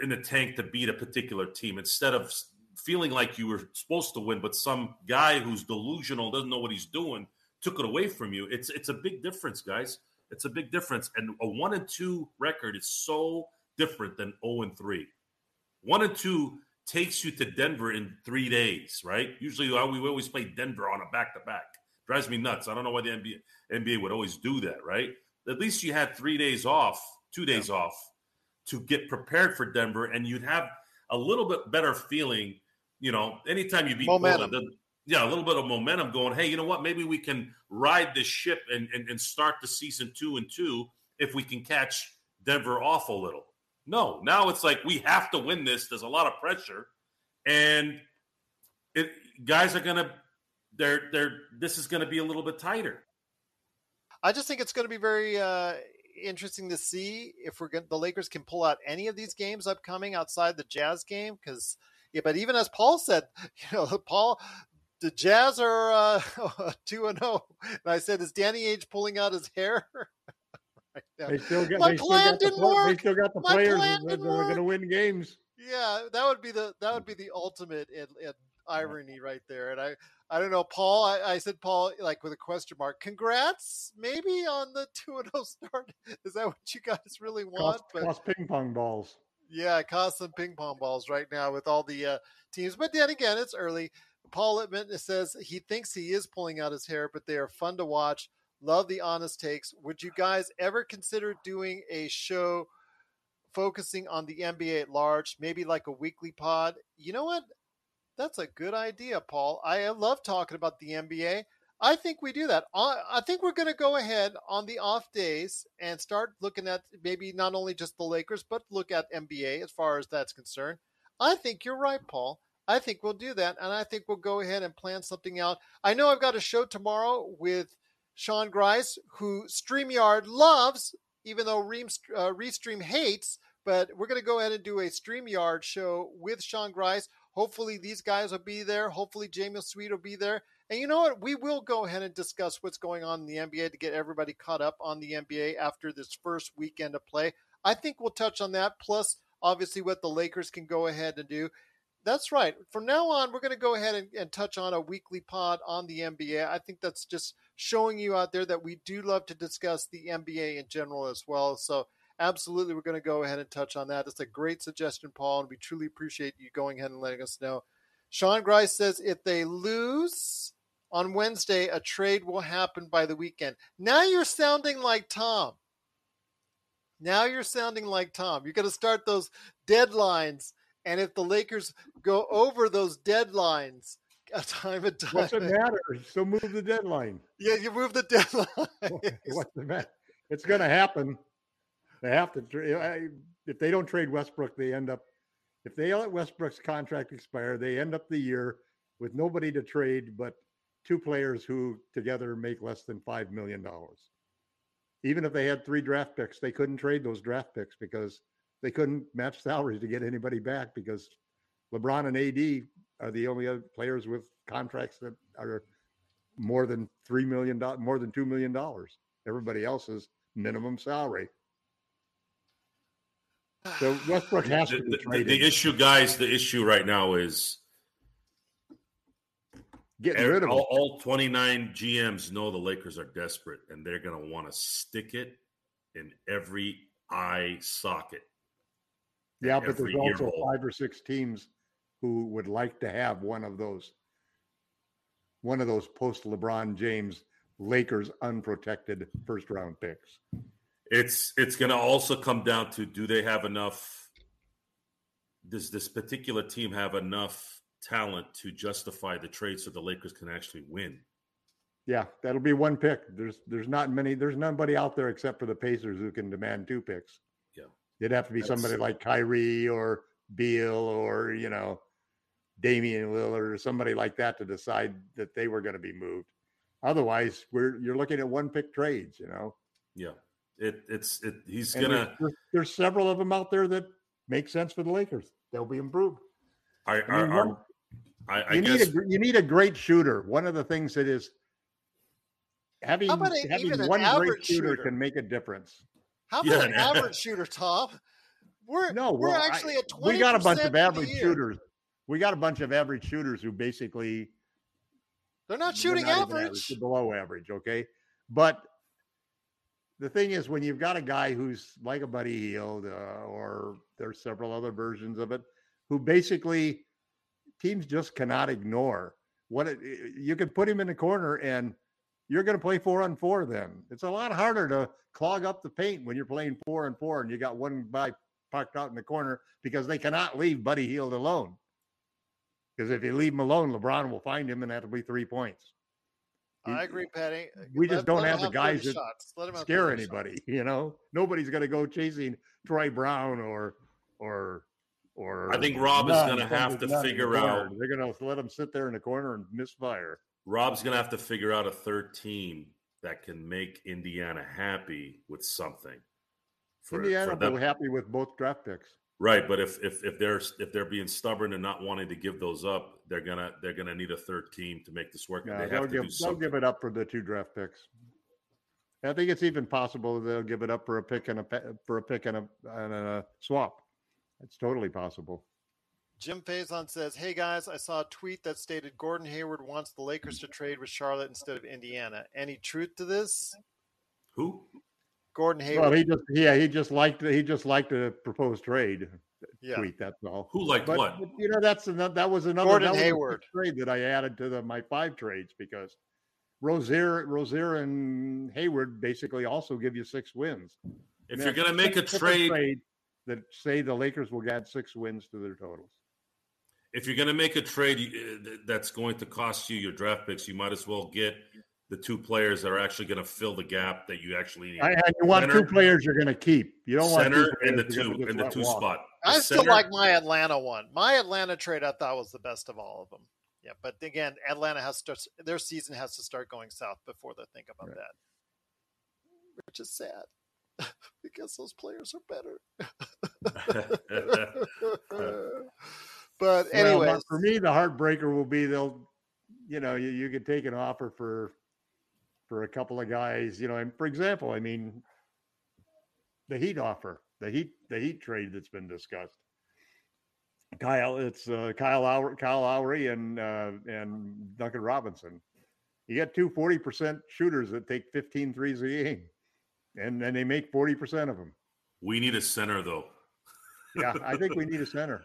in the tank to beat a particular team instead of feeling like you were supposed to win, but some guy who's delusional doesn't know what he's doing took it away from you. It's it's a big difference, guys. It's a big difference, and a one and two record is so different than 0 and 3. 1 and 2 takes you to Denver in three days, right? Usually uh, we always play Denver on a back to back. Drives me nuts. I don't know why the NBA, NBA would always do that, right? At least you had three days off, two days yeah. off to get prepared for Denver, and you'd have a little bit better feeling. You know, anytime you beat momentum. Portland, yeah, a little bit of momentum going, hey, you know what? Maybe we can ride this ship and, and, and start the season two and two if we can catch Denver off a little. No, now it's like we have to win this. There's a lot of pressure, and it guys are gonna they're they're this is gonna be a little bit tighter. I just think it's going to be very uh, interesting to see if we're going the Lakers can pull out any of these games upcoming outside the Jazz game because yeah, but even as Paul said, [LAUGHS] you know, Paul the Jazz are uh, [LAUGHS] two and zero, oh. and I said, "Is Danny Ainge pulling out his hair?" [LAUGHS] right they still got. My they plan still got didn't the, work. They still got the My players that are going to win games. Yeah, that would be the that would be the ultimate in, in irony right there. And I I don't know, Paul. I, I, said Paul like with a question mark. Congrats, maybe on the two and zero oh start. [LAUGHS] Is that what you guys really want? Cost, but, cost ping pong balls. Yeah, cost some ping pong balls right now with all the uh, teams. But then again, it's early. Paul Littman says he thinks he is pulling out his hair, but they are fun to watch. Love the honest takes. Would you guys ever consider doing a show focusing on the NBA at large, maybe like a weekly pod? You know what? That's a good idea, Paul. I love talking about the NBA. I think we do that. I think we're going to go ahead on the off days and start looking at maybe not only just the Lakers, but look at NBA as far as that's concerned. I think you're right, Paul. I think we'll do that, and I think we'll go ahead and plan something out. I know I've got a show tomorrow with Sean Grice, who StreamYard loves, even though uh, Restream hates. But we're going to go ahead and do a StreamYard show with Sean Grice. Hopefully, these guys will be there. Hopefully, Jamie Sweet will be there. And you know what? We will go ahead and discuss what's going on in the NBA to get everybody caught up on the NBA after this first weekend of play. I think we'll touch on that, plus, obviously, what the Lakers can go ahead and do. That's right. From now on, we're going to go ahead and, and, touch on a weekly pod on the NBA. I think that's just showing you out there that we do love to discuss the NBA in general as well. So, absolutely, we're going to go ahead and touch on that. It's a great suggestion, Paul, and we truly appreciate you going ahead and letting us know. Sean Grice says if they lose on Wednesday, a trade will happen by the weekend. Now you're sounding like Tom. Now you're sounding like Tom. You're going to start those deadlines and if the Lakers go over those deadlines a time and time, what's it matter? So move the deadline. Yeah, you move the deadline. [LAUGHS] what's the matter? It's going to happen. They have to. If they don't trade Westbrook, they end up. If they let Westbrook's contract expire, they end up the year with nobody to trade but two players who together make less than five million dollars. Even if they had three draft picks, they couldn't trade those draft picks because they couldn't match salaries to get anybody back because LeBron and AD are the only other players with contracts that are more than three million dollars, more than two million dollars. Everybody else is minimum salary. So [SIGHS] Westbrook has the, to be the, the, issue, guys. The issue right now is getting every, rid of all, all, 29 GMs know the Lakers are desperate and they're going to want to stick it in every eye socket. Yeah, but there's also five or six teams who would like to have one of those, one of those post LeBron James Lakers unprotected first round picks. It's it's going to also come down to do they have enough? Does this particular team have enough talent to justify the trade so the Lakers can actually win? Yeah, that'll be one pick. There's there's not many. There's nobody out there except for the Pacers who can demand two picks. It'd have to be That's, somebody like Kyrie or Beal or, you know, Damian Lillard or somebody like that to decide that they were going to be moved. Otherwise, we're you're looking at one pick trades, you know. Yeah. It it's it he's and gonna there's, there's, several of them out there that make sense for the Lakers. They'll be improved. I, I, mean, one, I, I you guess, need a you need a great shooter. One of the things that is having having one great shooter, shooter can make a difference. How about yeah, an average shooter, Tom? We're no, we're well, actually at twenty. We got a bunch of average shooters. We got a bunch of average shooters who basically they're not shooting they're not average. average below average. Okay, but the thing is, when you've got a guy who's like a Buddy Hield, uh, or there's several other versions of it, who basically teams just cannot ignore. What it, you can put him in the corner and you're going to play four on four. Then it's a lot harder to clog up the paint when you're playing four and four and you got one guy parked out in the corner because they cannot leave Buddy Hield alone. Because if you leave him alone, LeBron will find him and that'll be three points. I agree, Patty. We just don't have the guys 30 that shots. Let him scare 30 shots. anybody. [LAUGHS] You know, nobody's going to go chasing Troy Brown or or or. I think Rob is gonna have to none in the figure out- They're going to let him sit there in the corner and misfire. Rob's going to have to figure out a third team that can make Indiana happy with something. For, Indiana for will be happy with both draft picks. Right, but if if if they're if they're being stubborn and not wanting to give those up, they're gonna they're gonna need a third team to make this work. Yeah, they to give they'll give it up for the two draft picks. I think it's even possible they'll give it up for a pick and a for a pick and a, and a swap. It's totally possible. Jim Faison says, "Hey guys, I saw a tweet that stated Gordon Hayward wants the Lakers to trade with Charlotte instead of Indiana. Any truth to this?" Who? Gordon Hayward. Well, he just yeah he just liked he just liked a proposed trade yeah. tweet. That's all. Who liked But, what? but, you know that's another, that was another Gordon that Hayward. sixth trade that I added to the, my five trades because Rozier Rozier and Hayward basically also give you six wins. If Yeah, you're gonna make a pick trade, that say the Lakers will add six wins to their totals. If you're gonna make a trade you- uh, th- that's going to cost you your draft picks, you might as well get the two players that are actually going to fill the gap that you actually need. I, and you want Center- two players you're going to keep. You don't want center two and the players you're two gonna and the two walk. spot. The I still center- like my Atlanta one. My Atlanta trade I thought was the best of all of them. Yeah, but again, Atlanta has to their season has to start going south before they think about Right. that. Which is sad [LAUGHS] because those players are better. [LAUGHS] [LAUGHS] but Well, for me, the heartbreaker will be they'll, you know, you, you could take an offer for for a couple of guys, you know, and for example, I mean, the Heat offer, the Heat, the Heat trade that's been discussed. Kyle, it's uh, Kyle Lowry, Kyle Lowry and uh, and Duncan Robinson. You get two 40% shooters that take 15 threes a game, and then they make 40% of them. we need a center though. Yeah, I think we need a [LAUGHS] center.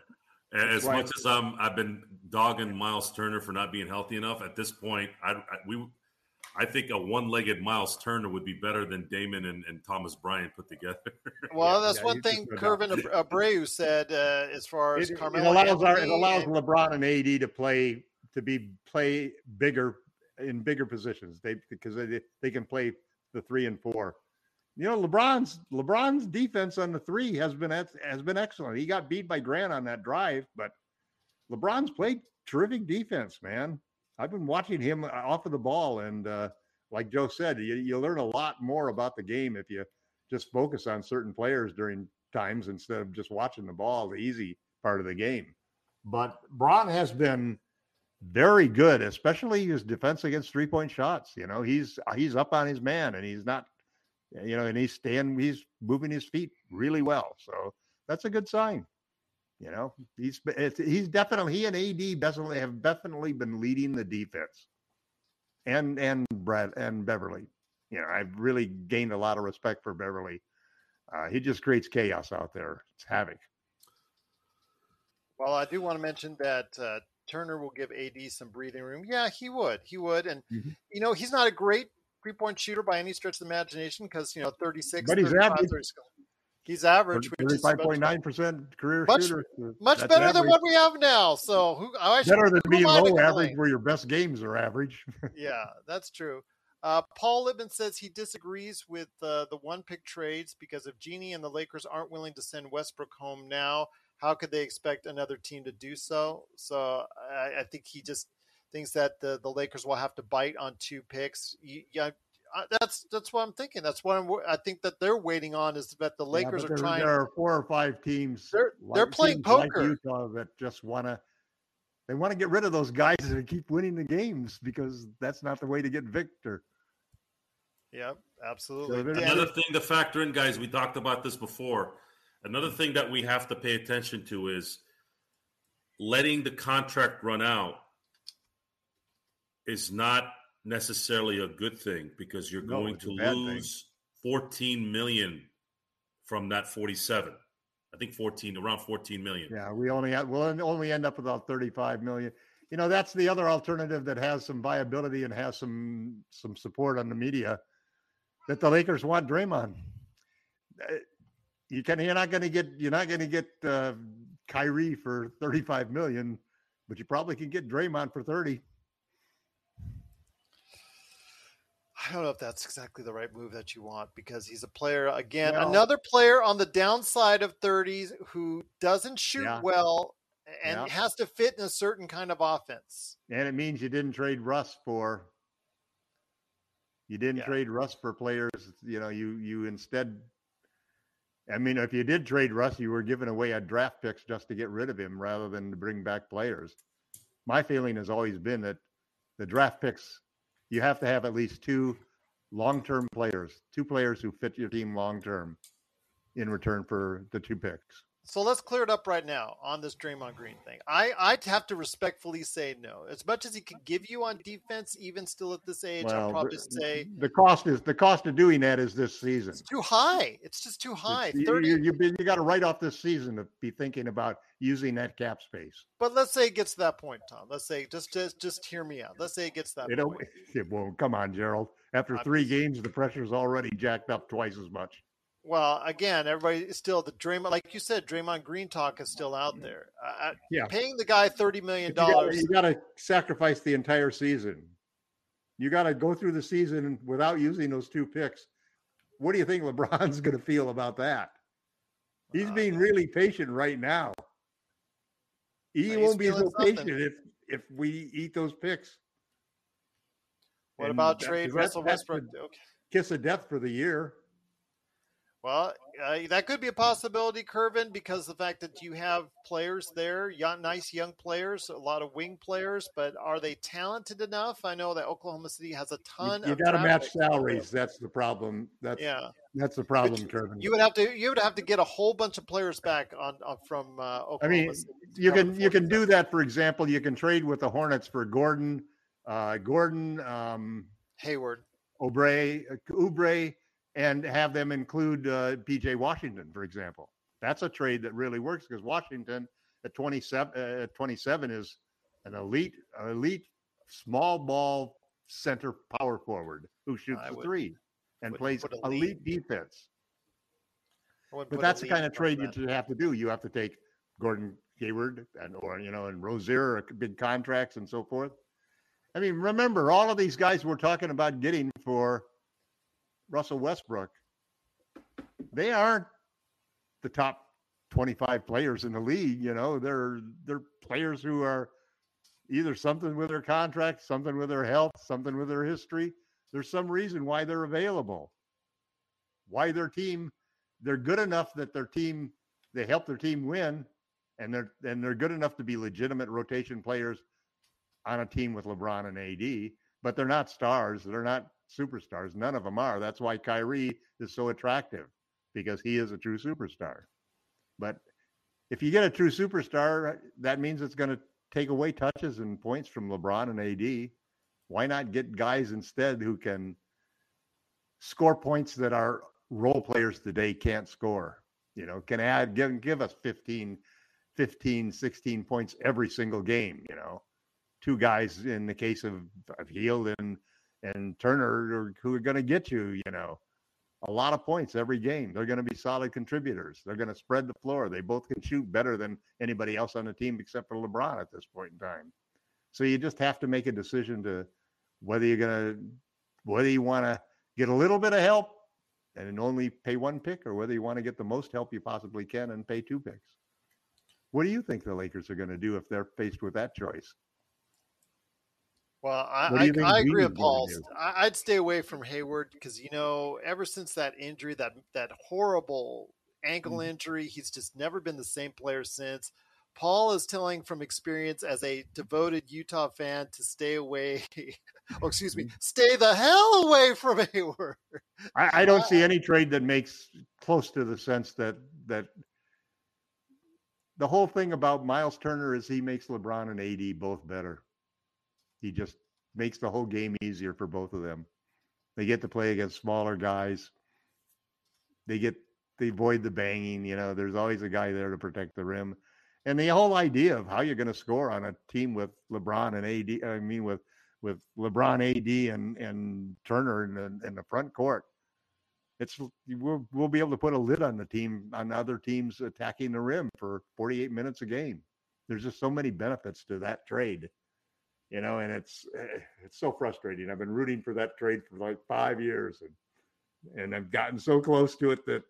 As Right. much as um, I've been dogging Miles Turner for not being healthy enough, at this point, I, I we I think a one-legged Miles Turner would be better than Damon and, and Thomas Bryant put together. [LAUGHS] well, yeah, that's yeah, one thing just go down. Curvin Abreu said uh, as far as it, it allows our, it allows and- LeBron and AD to play to be play bigger in bigger positions. They because they they can play the three and four. You know, LeBron's LeBron's defense on the three has been has been excellent. He got beat by Grant on that drive, but LeBron's played terrific defense, man. I've been watching him off of the ball, and uh, like Joe said, you, you learn a lot more about the game if you just focus on certain players during times instead of just watching the ball, the easy part of the game. But Braun has been very good, especially his defense against three point shots. You know, he's he's up on his man and he's not, you know, and he's staying, he's moving his feet really well. So that's a good sign. You know, he's he's definitely he and AD definitely have definitely been leading the defense, and and Brad and Beverley. You know, I've really gained a lot of respect for Beverley. Uh, he just creates chaos out there. It's havoc. Well, I do want to mention that uh, Turner will give AD some breathing room. Yeah, he would. He would. And, Mhm. you know, he's not a great three point shooter by any stretch of the imagination because, you know, 36, But he's average. He's average, which is Thirty-five much, point nine percent career Much- shooter. much That's better than what we have now. So, who, I should, better than who being am I to low average, where your best games are average. [LAUGHS] yeah, that's true. Uh, Paul Lippman says he disagrees with uh, the one pick trades because if Jeanie and the Lakers aren't willing to send Westbrook home now, how could they expect another team to do so? So I, I think he just thinks that the, the Lakers will have to bite on two picks. You- Yeah, that's that's what I'm thinking. That's what I'm, I think that they're waiting on is that the Lakers but are there, trying. There are four or five teams. They're- they're playing teams like poker. Utah that just want to. They want to get rid of those guys and keep winning the games because that's not the way to get Victor. Yeah, absolutely. they're- Dan- Another thing to factor in, guys, we talked about this before. Another thing that we have to pay attention to is letting the contract run out is not necessarily a good thing because you're No, going to bad thing. lose 14 million from that 47. I think 14, around 14 million. Yeah, we only have, we'll only end up with about 35 million. You know, that's the other alternative that has some viability and has some some support on the media that the Lakers want Draymond. Uh, You can you're not going to get you're not going to get uh, Kyrie for 35 million, but you probably can get Draymond for 30. I don't know if that's exactly the right move that you want because he's a player again, Well- another player on the downside of 30s who doesn't shoot Yeah. well and Yeah. has to fit in a certain kind of offense. And it means you didn't trade Russ for you didn't Yeah. trade Russ for players, you know, you you instead I mean, if you did trade Russ, you were giving away a draft picks just to get rid of him rather than to bring back players. My feeling has always been that the draft picks you have to have at least two long-term players, two players who fit your team long-term in return for the two picks. So let's clear it up right now on this Draymond Green thing. I I'd have to respectfully say no. As much as he could give you on defense, even still at this age, I'll probably the, say the cost is the cost of doing that is this season. it's too high. It's just too high. It's- you- 30 You, you, you got to write off this season to be thinking about using that cap space. But let's say it gets to that point, Tom. Let's say just just just hear me out. Let's say it gets to that It, point. [LAUGHS] it won't. Come on, Gerald. After three games, the pressure's already jacked up twice as much. Well, again, everybody is still the Draymond, like you said, Draymond Green talk is still out there. Uh, Yeah. paying the guy thirty million dollars. You got to sacrifice the entire season. You got to go through the season without using those two picks. What do you think [LAUGHS] LeBron's going to feel about that? He's Uh, being really patient right now. He won't be so something. patient if if we eat those picks. What And about trade Russell Westbrook? Okay. Kiss of death for the year. Well, uh, that could be a possibility, Curvin, because the fact that you have players there, young, nice young players, a lot of wing players, but are they talented enough? I know that Oklahoma City has a ton. you of got to match salaries. That's the problem. That's Yeah, that's the problem, Curvin. you would have to you would have to get a whole bunch of players back on, on from uh, Oklahoma. I mean, City you can you can do that. For example, you can trade with the Hornets for Gordon, uh, Gordon, um, Hayward. Oubre, Oubre, and have them include uh, PJ Washington, for example. That's a trade that really works because Washington at 27, uh, 27 is an elite, elite small ball center power forward who shoots would- three and wouldn't plays put elite defense. But that's the kind of trade that. you have to do. You have to take Gordon Hayward and or you know and Rozier, uh, big contracts and so forth. I mean, remember all of these guys we're talking about getting for Russell Westbrook. They aren't the top 25 players in the league. You know, they're they're players who are either something with their contract, something with their health, something with their history. There's some reason why they're available. Why their team they're good enough that their team they help their team win and they're and they're good enough to be legitimate rotation players on a team with LeBron and AD, but they're not stars, they're not superstars. None of them are. That's why Kyrie is so attractive because he is a true superstar. But if you get a true superstar, that means it's going to take away touches and points from LeBron and AD. Why not get guys instead who can score points that our role players today can't score? You know, can add give give us 15 15 16 points every single game, you know. Two guys in the case of, of Hield and and Turner are, who are going to get you, you know, a lot of points every game. They're going to be solid contributors. They're going to spread the floor. They both can shoot better than anybody else on the team except for LeBron at this point in time. So you just have to make a decision to whether you're going to whether you want to get a little bit of help and only pay one pick or whether you want to get the most help you possibly can and pay two picks. What do you think the Lakers are going to do if they're faced with that choice? Well, I, I, I agree with Paul. I'd stay away from Hayward because you know, ever since that injury, that that horrible ankle Mm-hmm. injury, he's just never been the same player since. Paul is telling from experience as a devoted Utah fan to stay away. [LAUGHS] oh, excuse Mm-hmm. me, stay the hell away from Hayward. I, I [LAUGHS] don't see any trade that makes close to the sense that that the whole thing about Miles Turner is he makes LeBron and AD both better. He just makes the whole game easier for both of them. They get to play against smaller guys. They get they avoid the banging. You know, there's always a guy there to protect the rim, and the whole idea of how you're going to score on a team with LeBron and AD. I mean, with with LeBron, AD, and and Turner in the, in the front court. It's we'll, we'll be able to put a lid on the team on other teams attacking the rim for 48 minutes a game. There's just so many benefits to that trade, you know, and it's eh, it's so frustrating. I've been rooting for that trade for like five years, and and I've gotten so close to it that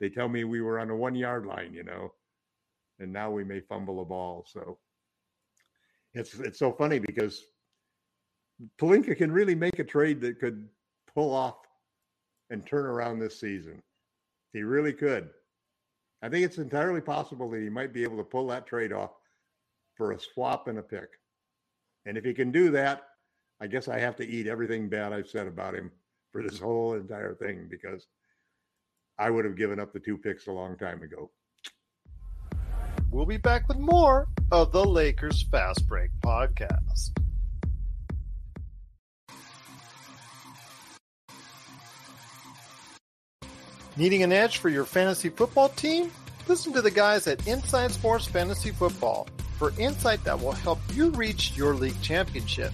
they tell me we were on a one yard line, you know, and now we may fumble a ball. So it's it's so funny because Pelinka can really make a trade that could pull off and turn around this season. He really could. I think it's entirely possible that he might be able to pull that trade off for a swap and a pick. And if he can do that, I guess I have to eat everything bad I've said about him for this [LAUGHS] whole entire thing because I would have given up the two picks a long time ago. We'll be back with more of the Lakers Fast Break podcast. Needing an edge for your fantasy football team? Listen to the guys at Inside Sports Fantasy Football for insight that will help you reach your league championship.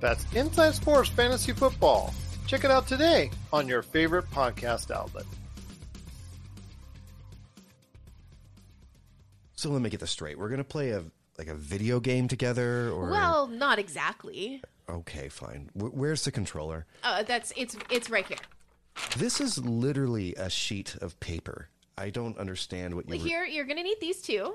That's Inside Sports Fantasy Football. Check it out today on your favorite podcast outlet. So let me get this straight. We're gonna play a like a video game together, or Well, not exactly. okay, fine. W- where's the controller? Uh, that's it's it's right here. This is literally a sheet of paper. I don't understand what you Here, you're gonna need these two.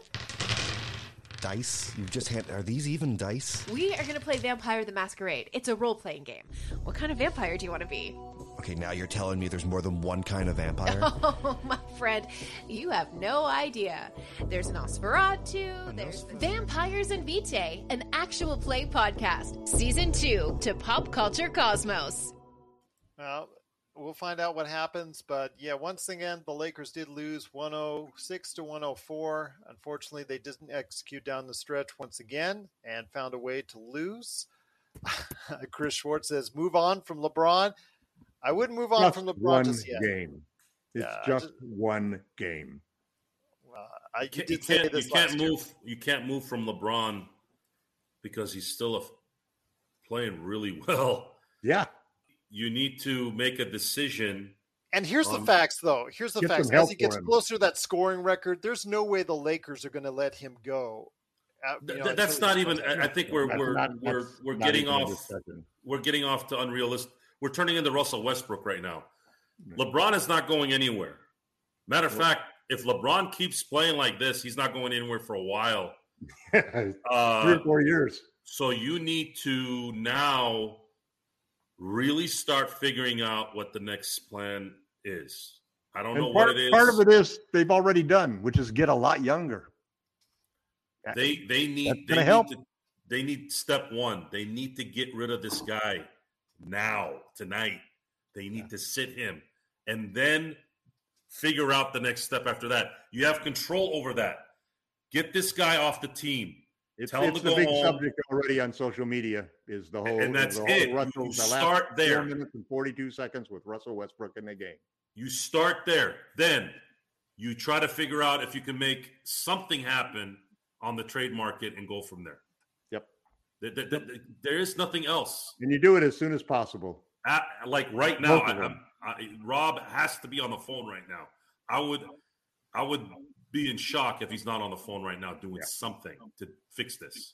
Dice. You've just hand. Are these even dice? We are gonna play Vampire the Masquerade. It's a role playing game. What kind of vampire do you want to be? Okay, now you're telling me there's more than one kind of vampire. [LAUGHS] Oh, my friend, you have no idea. There's Nosferatu, there's Vampires and Vitae, an actual play podcast, season two to Pop Culture Cosmos. Well, we'll find out what happens. But yeah, once again, the Lakers did lose 106 to 104. Unfortunately, they didn't execute down the stretch once again and found a way to lose. [LAUGHS] Chris Schwartz says, move on from LeBron. I wouldn't move on Just from LeBron one just yet. game. It's Yeah, just just- one game. Uh, I, you can't- did you can't, this you can't last year. move. You can't move from LeBron because he's still a, playing really [LAUGHS] well. Yeah. You need to make a decision. And here's the Um, facts, though. Here's the facts. As he gets closer to that scoring record, there's no way the Lakers are going to let him go. Uh, you know, th- that's not even. I I think we're That's we're not- we're we're getting off. We're getting off to unrealistic. We're turning into Russell Westbrook right now. LeBron is not going anywhere. Matter of fact, if LeBron keeps playing like this, he's not going anywhere for a while. [LAUGHS] Three Uh, or four years. So you need to now really start figuring out what the next plan is. I don't know part, what it is. part of it is they've already done, which is get a lot younger. They they need they need help. to, they need step one. They need to get rid of this guy now tonight. They need to sit him and then figure out the next step after that. You have control over that. Get this guy off the team. It's, Tell it's the big home. subject already on social media. Is the whole And that's it. Russell, You the last start there. Four minutes and forty-two seconds with Russell Westbrook in the game. You start there. Then you try to figure out if you can make something happen on the trade market and go from there. Yep. There, there- there- there is nothing else. And you do it as soon as possible. At, like right now, I, of them. I'm- I, Rob has to be on the phone right now. I would, I would be in shock if he's not on the phone right now doing something to fix this.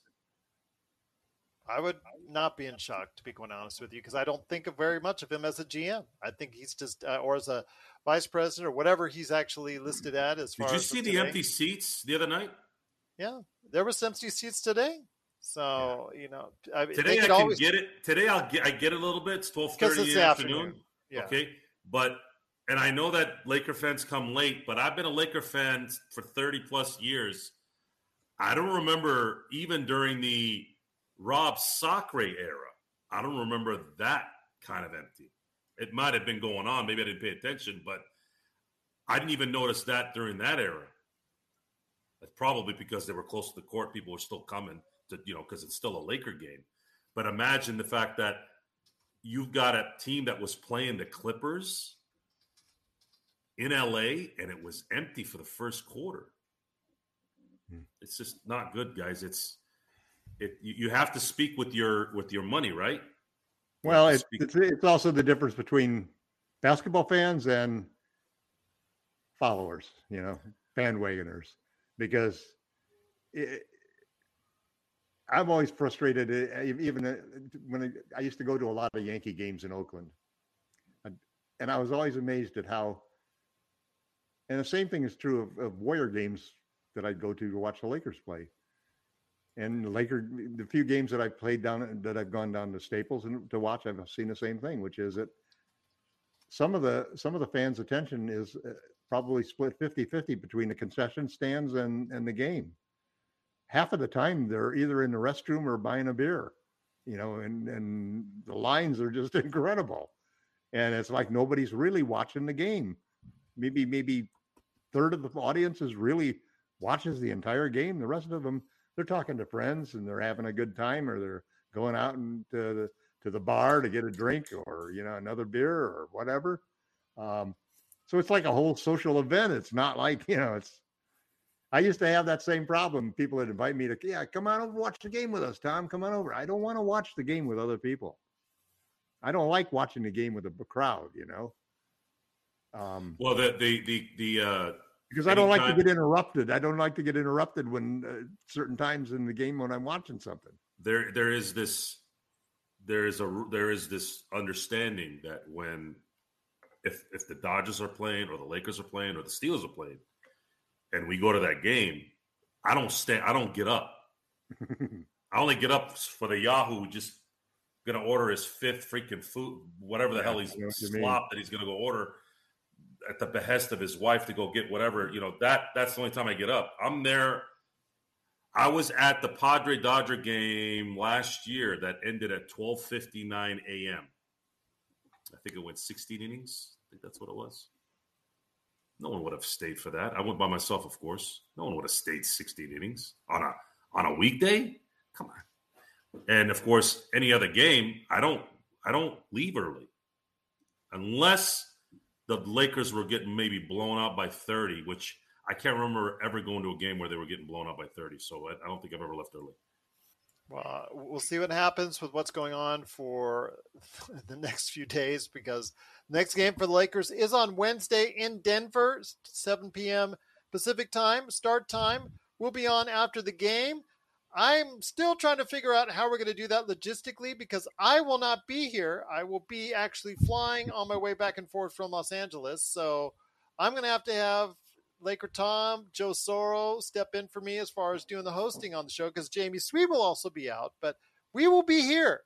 I would not be in shock, to be quite honest with you, because I don't think of very much of him as a GM. I think he's just, uh, or as a vice president or whatever he's actually listed at. As far Did you as see the today. empty seats the other night? Yeah, there was empty seats today. So you know, I, Today I can always get it. Today I'll get. I get it a little bit. It's twelve because thirty it's in the the afternoon. afternoon. Yeah. Okay, but and I know that Laker fans come late, but I've been a Laker fan for thirty plus years. I don't remember even during the Rob Sacre era. I don't remember that kind of empty. It might have been going on. Maybe I didn't pay attention, but I didn't even notice that during that era. That's probably because they were close to the court. People were still coming to, you know, because it's still a Laker game. But imagine the fact that you've got a team that was playing the Clippers in LA and it was empty for the first quarter. Hmm. It's just not good, guys. It's it you, you have to speak with your with your money, right? Well, it's, it's it's also the difference between basketball fans and followers, you know, bandwagoners, because it, I'm always frustrated. Even eh, when I used to go to a lot of Yankee games in Oakland, and I was always amazed at how. And the same thing is true of, of Warrior games that I'd go to to watch the Lakers play. And the Laker, the few games that I've played down that I've gone down to Staples and to watch, I've seen the same thing, which is that some of the some of the fans' attention is uh, probably split 50-50 between the concession stands and and the game. Half of the time they're either in the restroom or buying a beer, you know, and and the lines are just [LAUGHS] incredible. And it's like nobody's really watching the game. Maybe maybe third of the audience is really watches the entire game. The rest of them they're talking to friends and they're having a good time or they're going out to the to the bar to get a drink or you know another beer or whatever. Um, so it's like a whole social event. It's not like [LAUGHS] you know it's. I used to have that same problem. People would invite me to, yeah, come on over, watch the game with us, Tom. Come on over. I don't want to watch the game with other people. I don't like watching the game with a crowd. You know. Um, well, the the the the uh, because I don't like to get interrupted. I don't like to get interrupted when uh, certain times in the game when I'm watching something. There, there is this, there is a, there is this understanding that when, if if the Dodgers are playing or the Lakers are playing or the Steelers are playing, and we go to that game, I don't stand, I don't get up. [LAUGHS] I only get up for the Yahoo just gonna order his fifth freaking food, whatever the yeah, hell he's slop that he's gonna go order at the behest of his wife to go get whatever, you know, that that's the only time I get up. I'm there. I was at the Padre Dodger game last year that ended at 12:59 a.m. I think it went 16 innings. I think that's what it was. No one would have stayed for that. I went by myself, of course. No one would have stayed 16 innings on a on a weekday. Come on. And of course, any other game, I don't I don't leave early unless the Lakers were getting maybe blown out by 30, which I can't remember ever going to a game where they were getting blown out by 30. So I, I don't think I've ever left early. Well, uh, we'll see what happens with what's going on for [LAUGHS] the next few days because next game for the Lakers is on Wednesday in Denver, 7 p.m. Pacific time. Start time We'll be on after the game. I'm still trying to figure out how we're going to do that logistically because I will not be here. I will be actually flying on my way back and forth from Los Angeles. So I'm going to have to have Laker Tom, Joe Soro step in for me as far as doing the hosting on the show because Jamie Sweet will also be out. But we will be here.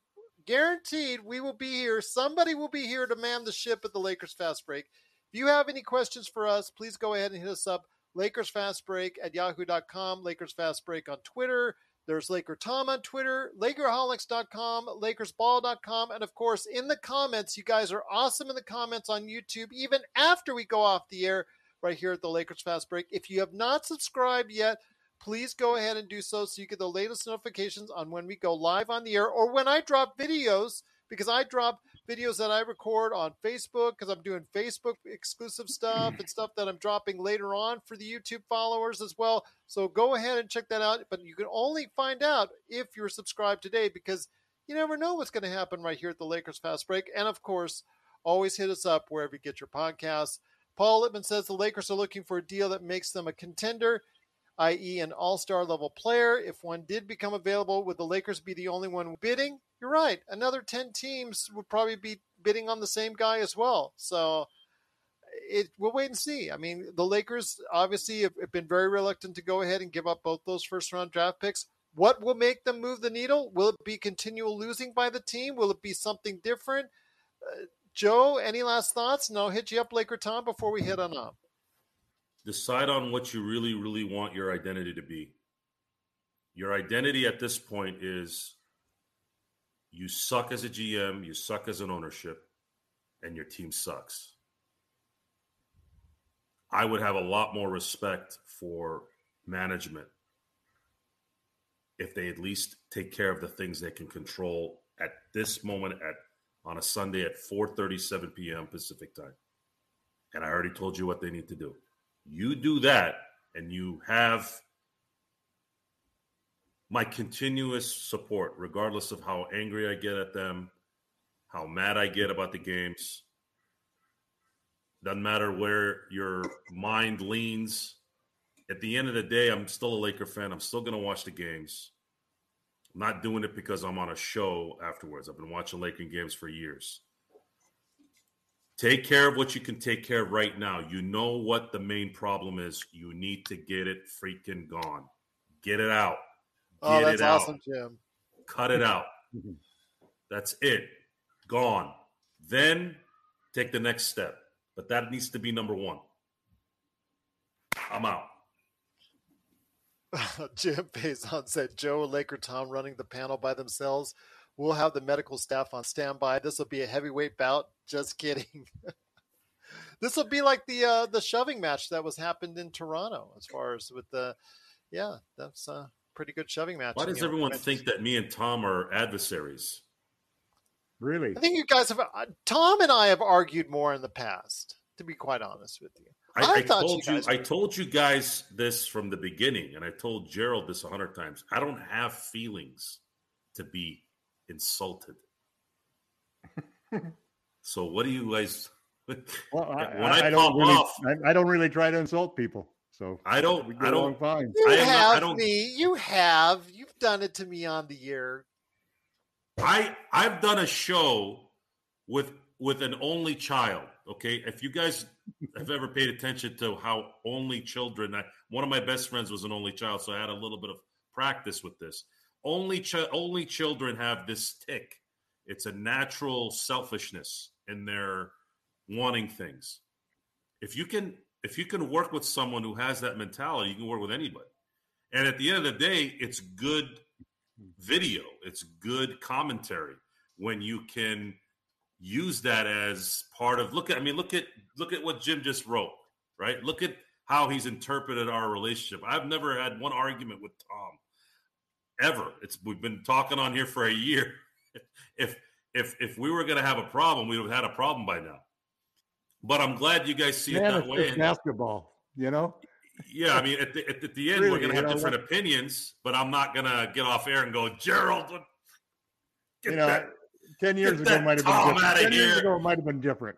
Guaranteed, we will be here. Somebody will be here to man the ship at the Lakers Fast Break. If you have any questions for us, please go ahead and hit us up. Lakers Fast Break at yahoo.com, Lakers Fast Break on Twitter. There's Laker Tom on Twitter, Lakerholics.com, LakersBall.com, and of course, in the comments, you guys are awesome in the comments on YouTube, even after we go off the air right here at the Lakers Fast Break. If you have not subscribed yet, please go ahead and do so so you get the latest notifications on when we go live on the air or when I drop videos, because I drop videos that I record on Facebook because I'm doing Facebook exclusive stuff and stuff that I'm dropping later on for the YouTube followers as well. So go ahead and check that out. But you can only find out if you're subscribed today because you never know what's going to happen right here at the Lakers Fast Break. And of course, always hit us up wherever you get your podcasts. Paul Lippman says the Lakers are looking for a deal that makes them a contender, i.e., an all star level player. If one did become available, would the Lakers be the only one bidding? you're right. Another 10 teams would probably be bidding on the same guy as well. So it we'll wait and see. I mean, the Lakers obviously have, have been very reluctant to go ahead and give up both those first round draft picks. What will make them move the needle? Will it be continual losing by the team? Will it be something different? Uh, Joe, any last thoughts? No, hit you up, Laker Tom, before we head on up. Decide on what you really, really want your identity to be. Your identity at this point is you suck as a GM, you suck as an ownership, and your team sucks. I would have a lot more respect for management if they at least take care of the things they can control at this moment at on a Sunday at 4:37 p.m. Pacific time. And I already told you what they need to do. You do that, and you have my continuous support, regardless of how angry I get at them, how mad I get about the games. Doesn't matter where your mind leans. At the end of the day, I'm still a Laker fan. I'm still going to watch the games. I'm not doing it because I'm on a show afterwards. I've been watching Laker games for years. Take care of what you can take care of right now. You know what the main problem is. You need to get it freaking gone. Get it out. Oh, that's it out. awesome, Jim. Cut it out. [LAUGHS] That's it. Gone. Then take the next step. But that needs to be number one. I'm out. [LAUGHS] Jim Faison said Joe and Laker Tom running the panel by themselves. We'll have the medical staff on standby. This will be a heavyweight bout. Just [LAUGHS] kidding. this will be like the uh, the shoving match that was happened in Toronto. As far as with the, yeah, that's a pretty good shoving match. Why in does the everyone women's- think that me and Tom are adversaries? Really? I think you guys have. uh, Tom and I have argued more in the past. To be quite honest with you, I, I, thought told you, guys I told you guys this from the beginning, and I told Gerald this a hundred times. I don't have feelings to be insulted. so what do you guys? [LAUGHS] Well, I, when I, I, I don't really, off, I, I don't really try to insult people. So I don't- We I don't- along fine. you I am not- I have don't- me. You have. You've done it to me on the year. I I've done a show with with an only child. Okay, if you guys have ever paid attention to how only children, I, one of my best friends was an only child, so I had a little bit of practice with this. Only chi- only children have this tick. It's a natural selfishness in their wanting things. If you can if you can work with someone who has that mentality, you can work with anybody. And at the end of the day, it's good video. It's good commentary when you can use that as part of look at I mean look at look at what Jim just wrote, right? Look at how he's interpreted our relationship. I've never had one argument with Tom ever. It's we've been talking on here for a year. [LAUGHS] If if if we were going to have a problem, we would have had a problem by now. But I'm glad you guys see it that way. just basketball, you know. yeah, I mean, at the, at, the end, Really, we're going to you have know, different opinions, but I'm not going to get off air and go, Gerald, get you know, that- ten years ago might have been different. Ten years ago it might have been different.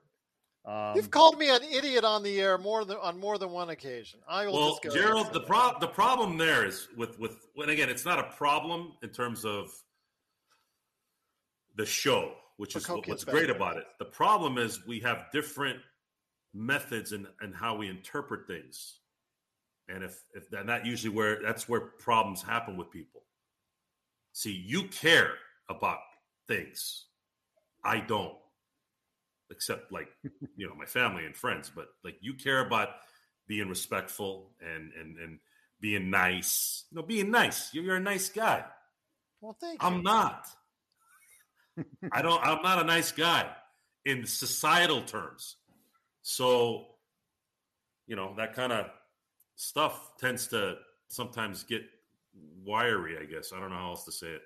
Um, You've called me an idiot on the air more than on more than one occasion. I will well, just go ahead Gerald, the prob the problem there is with with when again, it's not a problem in terms of the show, which is what's better. great about it. The problem is we have different methods and and how we interpret things, and if if and that usually where that's where problems happen with people. See, you care about things, I don't, except like you know my family and friends, but like you care about being respectful and and and being nice. you know being nice. You're, you're a nice guy. Well, thank you. I'm not. [LAUGHS] I don't. I'm not a nice guy in societal terms. So, you know that kind of stuff tends to sometimes get wiry. I guess I don't know how else to say it.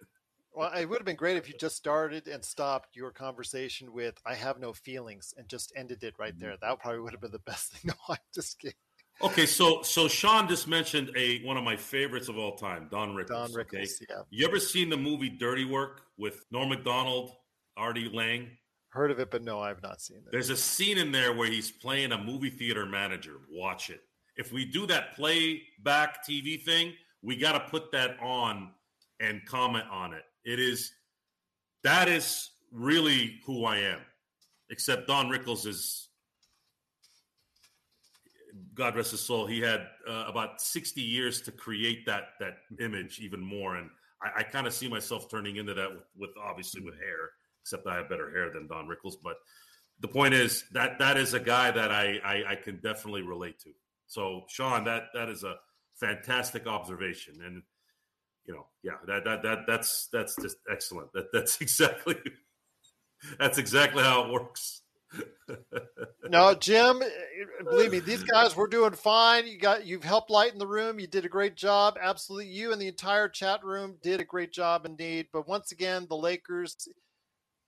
Well, it would have been great if you just started and stopped your conversation with "I have no feelings" and just ended it right Mm-hmm. there. That probably would have been the [LAUGHS] best thing. No, I'm just kidding. Okay, so so Sean just mentioned a one of my favorites of all time, Don Rickles. Don okay? Rickles, yeah. You ever seen the movie Dirty Work with Norm Macdonald, Artie Lange? Heard of it, but no, I've not seen it. There's a scene in there where he's playing a movie theater manager. Watch it. If we do that playback TV thing, we got to put that on and comment on it. It is that is really who I am. Except Don Rickles is God rest his soul. He had uh, about 60 years to create that that image even more, and I, I kind of see myself turning into that with, with obviously with hair. Except I have better hair than Don Rickles, but the point is that that is a guy that I, I I can definitely relate to. So Sean, that that is a fantastic observation, and you know, yeah, that that that that's that's just excellent. That that's [LAUGHS] exactly that's exactly how it works. [LAUGHS] No, Jim, eh, believe me, these guys were doing fine. You got you've helped lighten the room. You did a great job. Absolutely, you and the entire chat room did a great job indeed. But once again, the Lakers,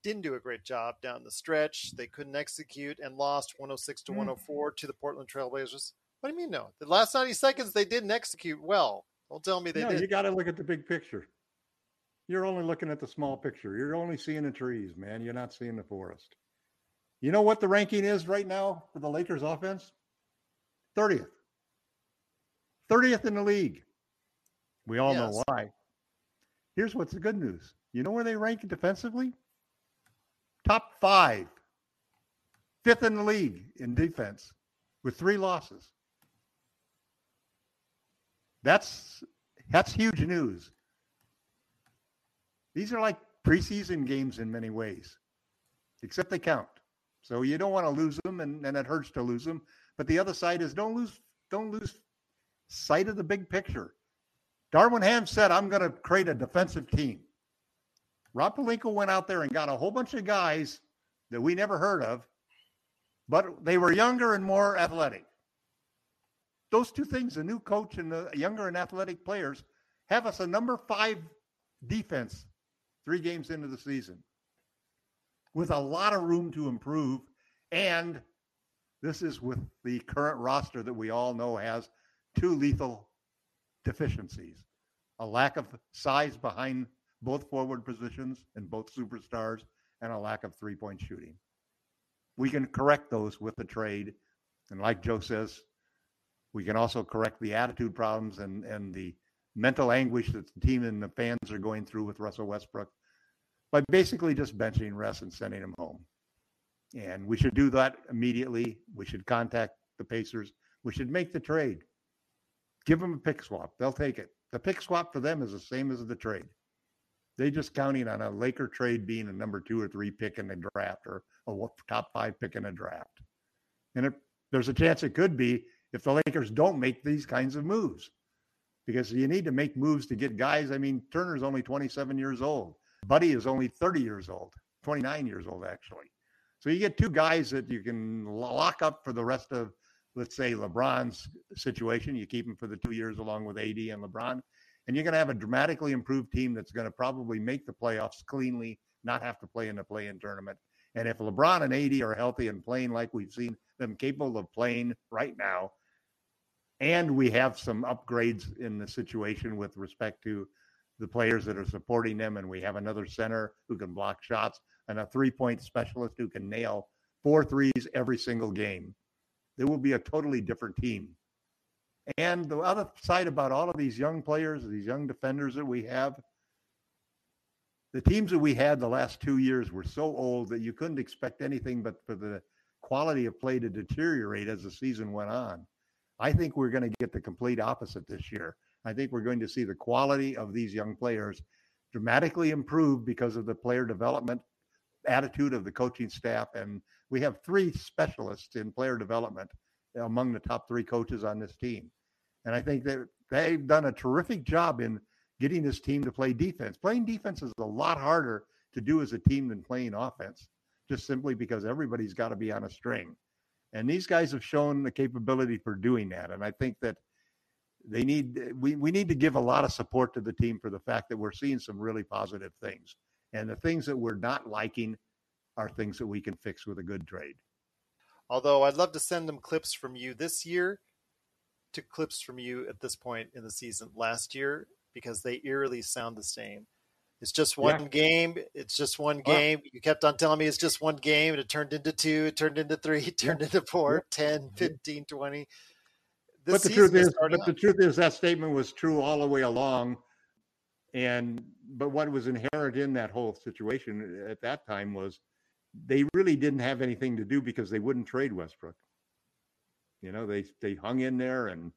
didn't do a great job down the stretch. They couldn't execute and lost 106 to Mm. 104 to the Portland Trailblazers. What do you mean, no? The last 90 seconds, they didn't execute well. Don't tell me they no, did. you got to look at the big picture. You're only looking at the small picture. You're only seeing the trees, man. You're not seeing the forest. You know what the ranking is right now for the Lakers offense? 30th. 30th in the league. We all know why. Here's what's the good news. You know where they rank defensively? Top five. Fifth in the league in defense with three losses. That's that's huge news. These are like preseason games in many ways, except they count. So you don't want to lose them, and, and it hurts to lose them. But the other side is don't lose don't lose sight of the big picture. Darvin Ham said, "I'm going to create a defensive team." Rob Pelinka went out there and got a whole bunch of guys that we never heard of, but they were younger and more athletic. Those two things, a new coach and the younger and athletic players, have us a number five defense three games into the season with a lot of room to improve. And this is with the current roster that we all know has two lethal deficiencies a lack of size behind both forward positions and both superstars, and a lack of three point shooting. We can correct those with the trade. And like Joe says, we can also correct the attitude problems and, and the mental anguish that the team and the fans are going through with Russell Westbrook by basically just benching Russ and sending him home. And we should do that immediately. We should contact the Pacers. We should make the trade. Give them a pick swap. They'll take it. The pick swap for them is the same as the trade. They just counting on a Laker trade being a number two or three pick in the draft or a top five pick in the draft. And it, there's a chance it could be if the Lakers don't make these kinds of moves because you need to make moves to get guys. I mean, Turner's only 27 years old. Buddy is only 30 years old, 29 years old, actually. So you get two guys that you can lock up for the rest of, let's say, LeBron's situation. You keep him for the two years along with AD and LeBron. And you're going to have a dramatically improved team that's going to probably make the playoffs cleanly, not have to play in the play in tournament. And if LeBron and AD are healthy and playing like we've seen them capable of playing right now, and we have some upgrades in the situation with respect to the players that are supporting them, and we have another center who can block shots and a three point specialist who can nail four threes every single game. It will be a totally different team. And the other side about all of these young players, these young defenders that we have, the teams that we had the last two years were so old that you couldn't expect anything but for the quality of play to deteriorate as the season went on. I think we're going to get the complete opposite this year. I think we're going to see the quality of these young players dramatically improve because of the player development attitude of the coaching staff. And we have three specialists in player development among the top three coaches on this team. And I think that they've done a terrific job in getting this team to play defense. Playing defense is a lot harder to do as a team than playing offense, just simply because everybody's got to be on a string. And these guys have shown the capability for doing that. And I think that they need we, we need to give a lot of support to the team for the fact that we're seeing some really positive things. And the things that we're not liking are things that we can fix with a good trade. Although I'd love to send them clips from you this year to clips from you at this point in the season last year because they eerily sound the same. It's just one Yeah. game. It's just one game. You kept on telling me it's just one game, and it turned into two, it turned into three, [LAUGHS] it turned into four, 10, 15, 20. This but the truth is, but the truth is that statement was true all the way along. And but what was inherent in that whole situation at that time was they really didn't have anything to do because they wouldn't trade Westbrook. You know, they they hung in there and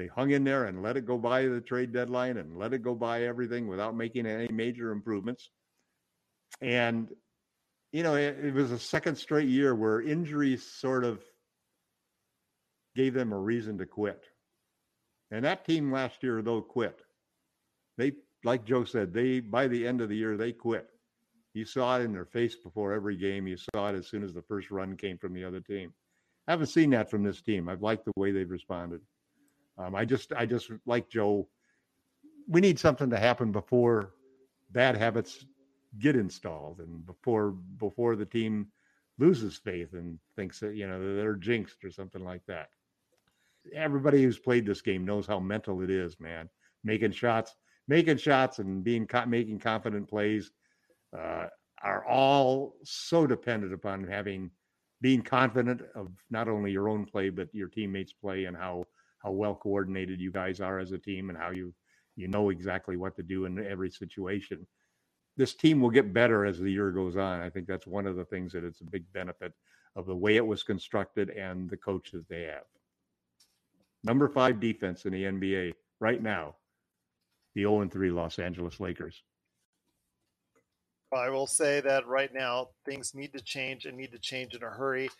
they hung in there and let it go by the trade deadline and let it go by everything without making any major improvements. And you know, it, it was a second straight year where injuries sort of gave them a reason to quit. And that team last year, though, quit. They, like Joe said, they by the end of the year they quit. You saw it in their face before every game. You saw it as soon as the first run came from the other team. I haven't seen that from this team. I've liked the way they've responded. Um, I just, I just like Joe. We need something to happen before bad habits get installed and before before the team loses faith and thinks that you know they're jinxed or something like that. Everybody who's played this game knows how mental it is, man. Making shots, making shots, and being making confident plays uh, are all so dependent upon having being confident of not only your own play but your teammates' play and how how well coordinated you guys are as a team and how you you know exactly what to do in every situation this team will get better as the year goes on. I think that's one of the things that it's a big benefit of the way it was constructed and the coach that they have. Number five defense in the NBA right now, the 0 3 Los Angeles Lakers. I will say that right now things need to change and need to change in a hurry.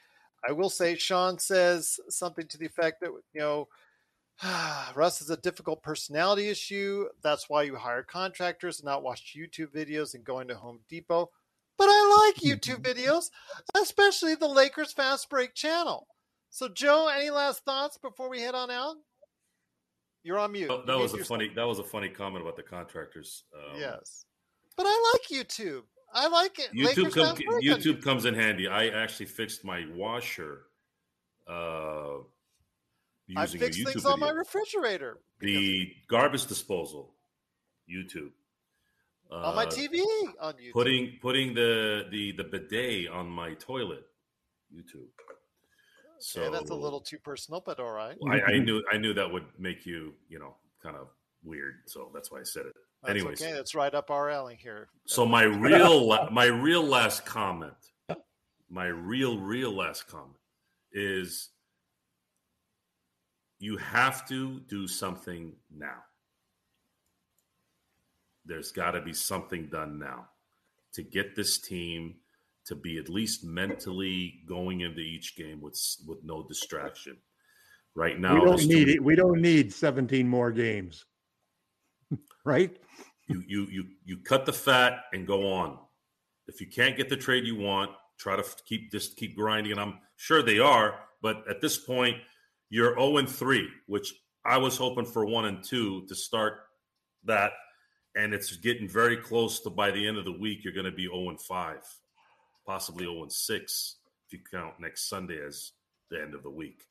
I will say Sean says something to the effect that you know [SIGHS] Russ is a difficult personality issue. That's why you hire contractors and not watch YouTube videos and going to Home Depot. But I like YouTube videos, especially the Lakers Fast Break channel. So, Joe, any last thoughts before we head on out? You're on mute. that was a funny. That was a funny comment about the contractors. Um, yes, but I like YouTube. I like it. YouTube, come, YouTube comes in handy. I actually fixed my washer. Uh, I fix things video. on my refrigerator. The garbage disposal, YouTube. Uh, on my TV on YouTube. Putting putting the the the bidet on my toilet, YouTube. So okay, that's a little too personal, but all right. I, I, knew I knew that would make you you know kind of weird, so that's why I said it. That's Anyways, okay, that's right up our alley here. So my real my real last comment, my real real last comment is you have to do something now. There's got to be something done now to get this team to be at least mentally going into each game with with no distraction. Right now, we don't need it. We don't need 17 more games, [LAUGHS] right? you you you you cut the fat and go on. If you can't get the trade you want, try to keep just keep grinding. And I'm sure they are, but at this point, you're 0 and 3, which I was hoping for 1 and 2 to start that. And it's getting very close to by the end of the week, you're going to be 0 and 5, possibly 0 and 6 if you count next Sunday as the end of the week.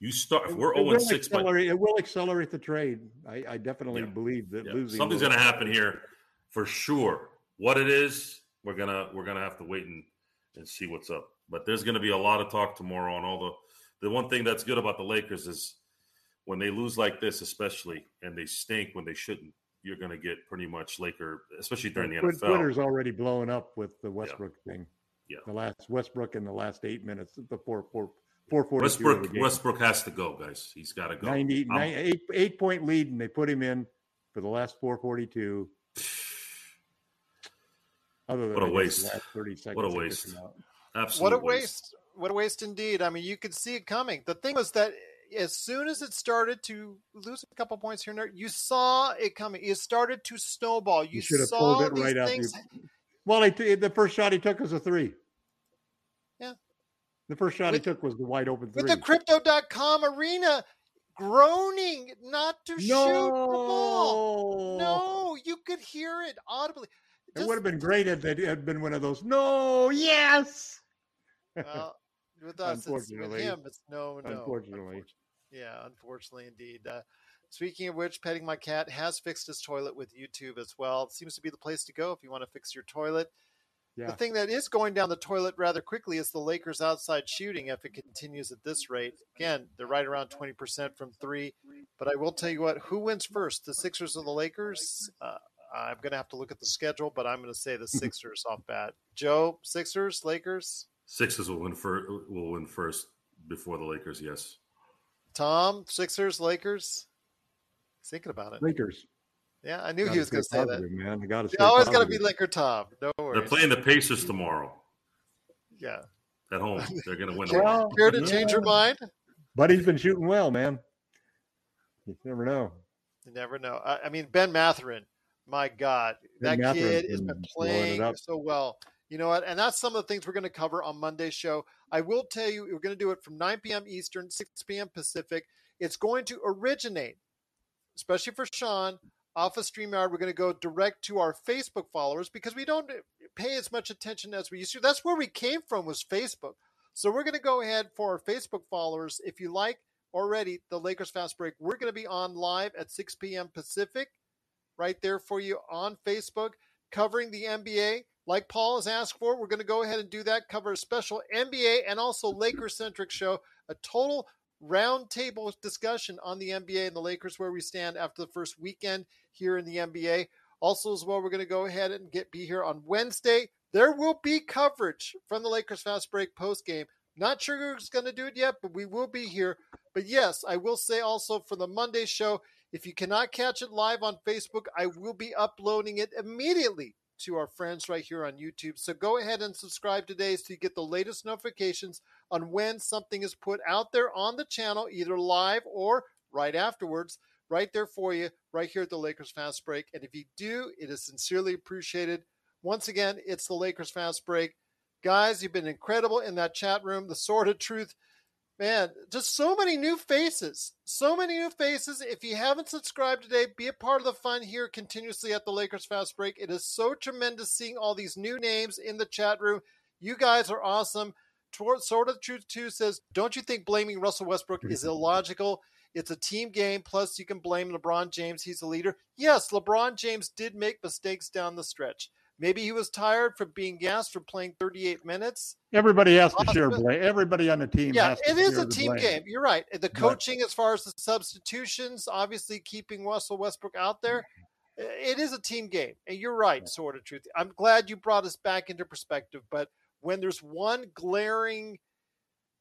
You start. If we're zero and six, but, it will accelerate the trade. I, I definitely yeah, believe that yeah. losing something's going to happen here for sure. What it is, we're gonna we're gonna have to wait and and see what's up. But there's going to be a lot of talk tomorrow on all the the one thing that's good about the Lakers is when they lose like this, especially, and they stink when they shouldn't, you're going to get pretty much Laker, especially during the NFL. Twitter's already blowing up with the Westbrook yeah. thing. Yeah, the last Westbrook in the last eight minutes, the four four four forty. Westbrook Westbrook has to go, guys. He's got to go. 90, 90 eight, eight point lead, and they put him in for the last four forty two. [SIGHS] Other than what a waste! Thirty seconds. What a waste! Absolutely. What a waste! What a waste indeed. I mean, you could see it coming. The thing was that as soon as it started to lose a couple points here and there, you saw it coming. It started to snowball. You, you should have pulled it right out. Well, he, the first shot he took was a three. Yeah. The first shot with, he took was the wide open three. With the crypto.com arena groaning not to no. shoot the ball. No, you could hear it audibly. It would have been great if it had been one of those, no, yes. Well, with us, unfortunately, it's, with him, it's no, no. Unfortunately, yeah, unfortunately, indeed. Uh, speaking of which, petting my cat has fixed his toilet with YouTube as well. It seems to be the place to go if you want to fix your toilet. Yeah. The thing that is going down the toilet rather quickly is the Lakers' outside shooting. If it continues at this rate, again, they're right around twenty percent from three. But I will tell you what: who wins first, the Sixers or the Lakers? Uh, I'm going to have to look at the schedule, but I'm going to say the [LAUGHS] Sixers off bat. Joe, Sixers, Lakers. Sixers will win first. Will win first before the Lakers. Yes. Tom, Sixers, Lakers. Thinking about it. Lakers. Yeah, I knew he was going to say that. Man, I got to. Always got to be Laker Tom. No worries. They're playing the Pacers tomorrow. Yeah. At home, they're going to win. well, [LAUGHS] care to change your mind? Buddy's been shooting well, man. You never know. You never know. I, I mean, Ben Mathurin. My God, ben that kid has been playing so well. You know what? And that's some of the things we're going to cover on Monday's show. I will tell you, we're going to do it from 9 p.m. Eastern, 6 p.m. Pacific. It's going to originate, especially for Sean, off of StreamYard, we're going to go direct to our Facebook followers because we don't eh, pay as much attention as we used to. That's where we came from was Facebook. So we're going to go ahead for our Facebook followers. If you like already the Lakers Fast Break, we're going to be on live at 6 p.m. Pacific, right there for you on Facebook, covering the NBA. Like Paul has asked for, we're going to go ahead and do that, cover a special NBA and also Lakers centric show, a total roundtable discussion on the NBA and the Lakers, where we stand after the first weekend here in the NBA. Also, as well, we're going to go ahead and get be here on Wednesday. There will be coverage from the Lakers Fast Break post game. Not sure who's going to do it yet, but we will be here. But yes, I will say also for the Monday show, if you cannot catch it live on Facebook, I will be uploading it immediately to our friends right here on YouTube. So go ahead and subscribe today so you get the latest notifications on when something is put out there on the channel, either live or right afterwards, right there for you, right here at the Lakers Fast Break. And if you do, it is sincerely appreciated. Once again, it's the Lakers Fast Break. Guys, you've been incredible in that chat room. The Sword of Truth Man, just so many new faces. So many new faces. If you haven't subscribed today, be a part of the fun here continuously at the Lakers Fast Break. It is so tremendous seeing all these new names in the chat room. You guys are awesome. Sword of Truth 2 says, Don't you think blaming Russell Westbrook is [LAUGHS] illogical? It's a team game. Plus, you can blame LeBron James. He's the leader. Yes, LeBron James did make mistakes down the stretch. Maybe he was tired from being gassed for playing 38 minutes. Everybody has to share blame. Everybody on the team. Yeah, it is a team blame. game. You're right. The coaching, but, as far as the substitutions, obviously keeping Russell Westbrook out there, it is a team game. And you're right, sort of truth. I'm glad you brought us back into perspective. But when there's one glaring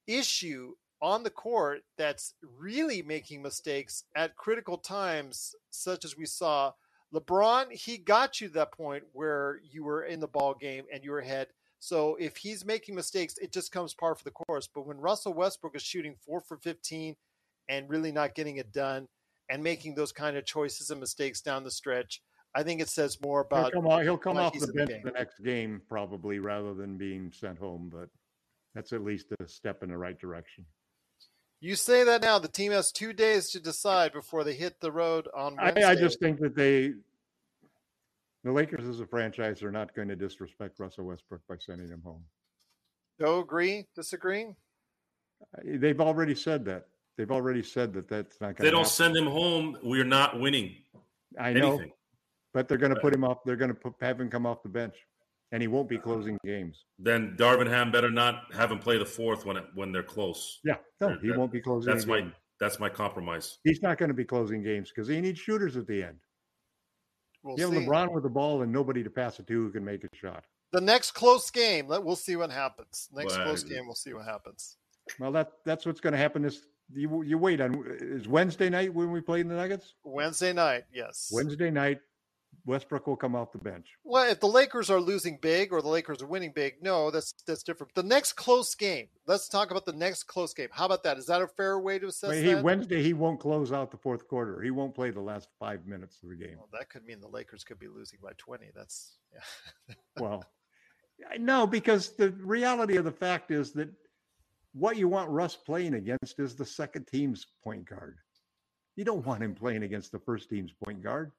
issue on the court that's really making mistakes at critical times, such as we saw LeBron, he got you that point where you were in the ball game and you were ahead. So if he's making mistakes, it just comes par for the course. But when Russell Westbrook is shooting four for 15 and really not getting it done and making those kind of choices and mistakes down the stretch, I think it says more about. He'll come, off, he'll come off the bench the, the next game, probably, rather than being sent home. But that's at least a step in the right direction. You say that now. The team has two days to decide before they hit the road on Wednesday. I, I just think that they, the Lakers as a franchise, are not going to disrespect Russell Westbrook by sending him home. No, agree, disagree. They've already said that. They've already said that that's not going. To They don't happen. send him home. We're not winning. I know, anything. but they're going to put him off. They're going to put, have him come off the bench and he won't be closing games. Then Darvin Ham better not have him play the fourth when it, when they're close. Yeah, no, he won't be closing. That's my that's my compromise. He's not going to be closing games because he needs shooters at the end. We'll you have LeBron with the ball and nobody to pass it to who can make a shot. The next close game, we'll see what happens. Next well, close game, we'll see what happens. Well, that that's what's going to happen. This you you wait on is Wednesday night when we play in the Nuggets. Wednesday night, yes. Wednesday night, Westbrook will come off the bench. Well, if the Lakers are losing big or the Lakers are winning big, no, that's that's different. The next close game. Let's talk about the next close game. How about that? Is that a fair way to assess he, that? Wednesday, he won't close out the fourth quarter. He won't play the last five minutes of the game. Well, that could mean the Lakers could be losing by twenty. That's yeah. [LAUGHS] well, no, because the reality of the fact is that what you want Russ playing against is the second team's point guard. You don't want him playing against the first team's point guard.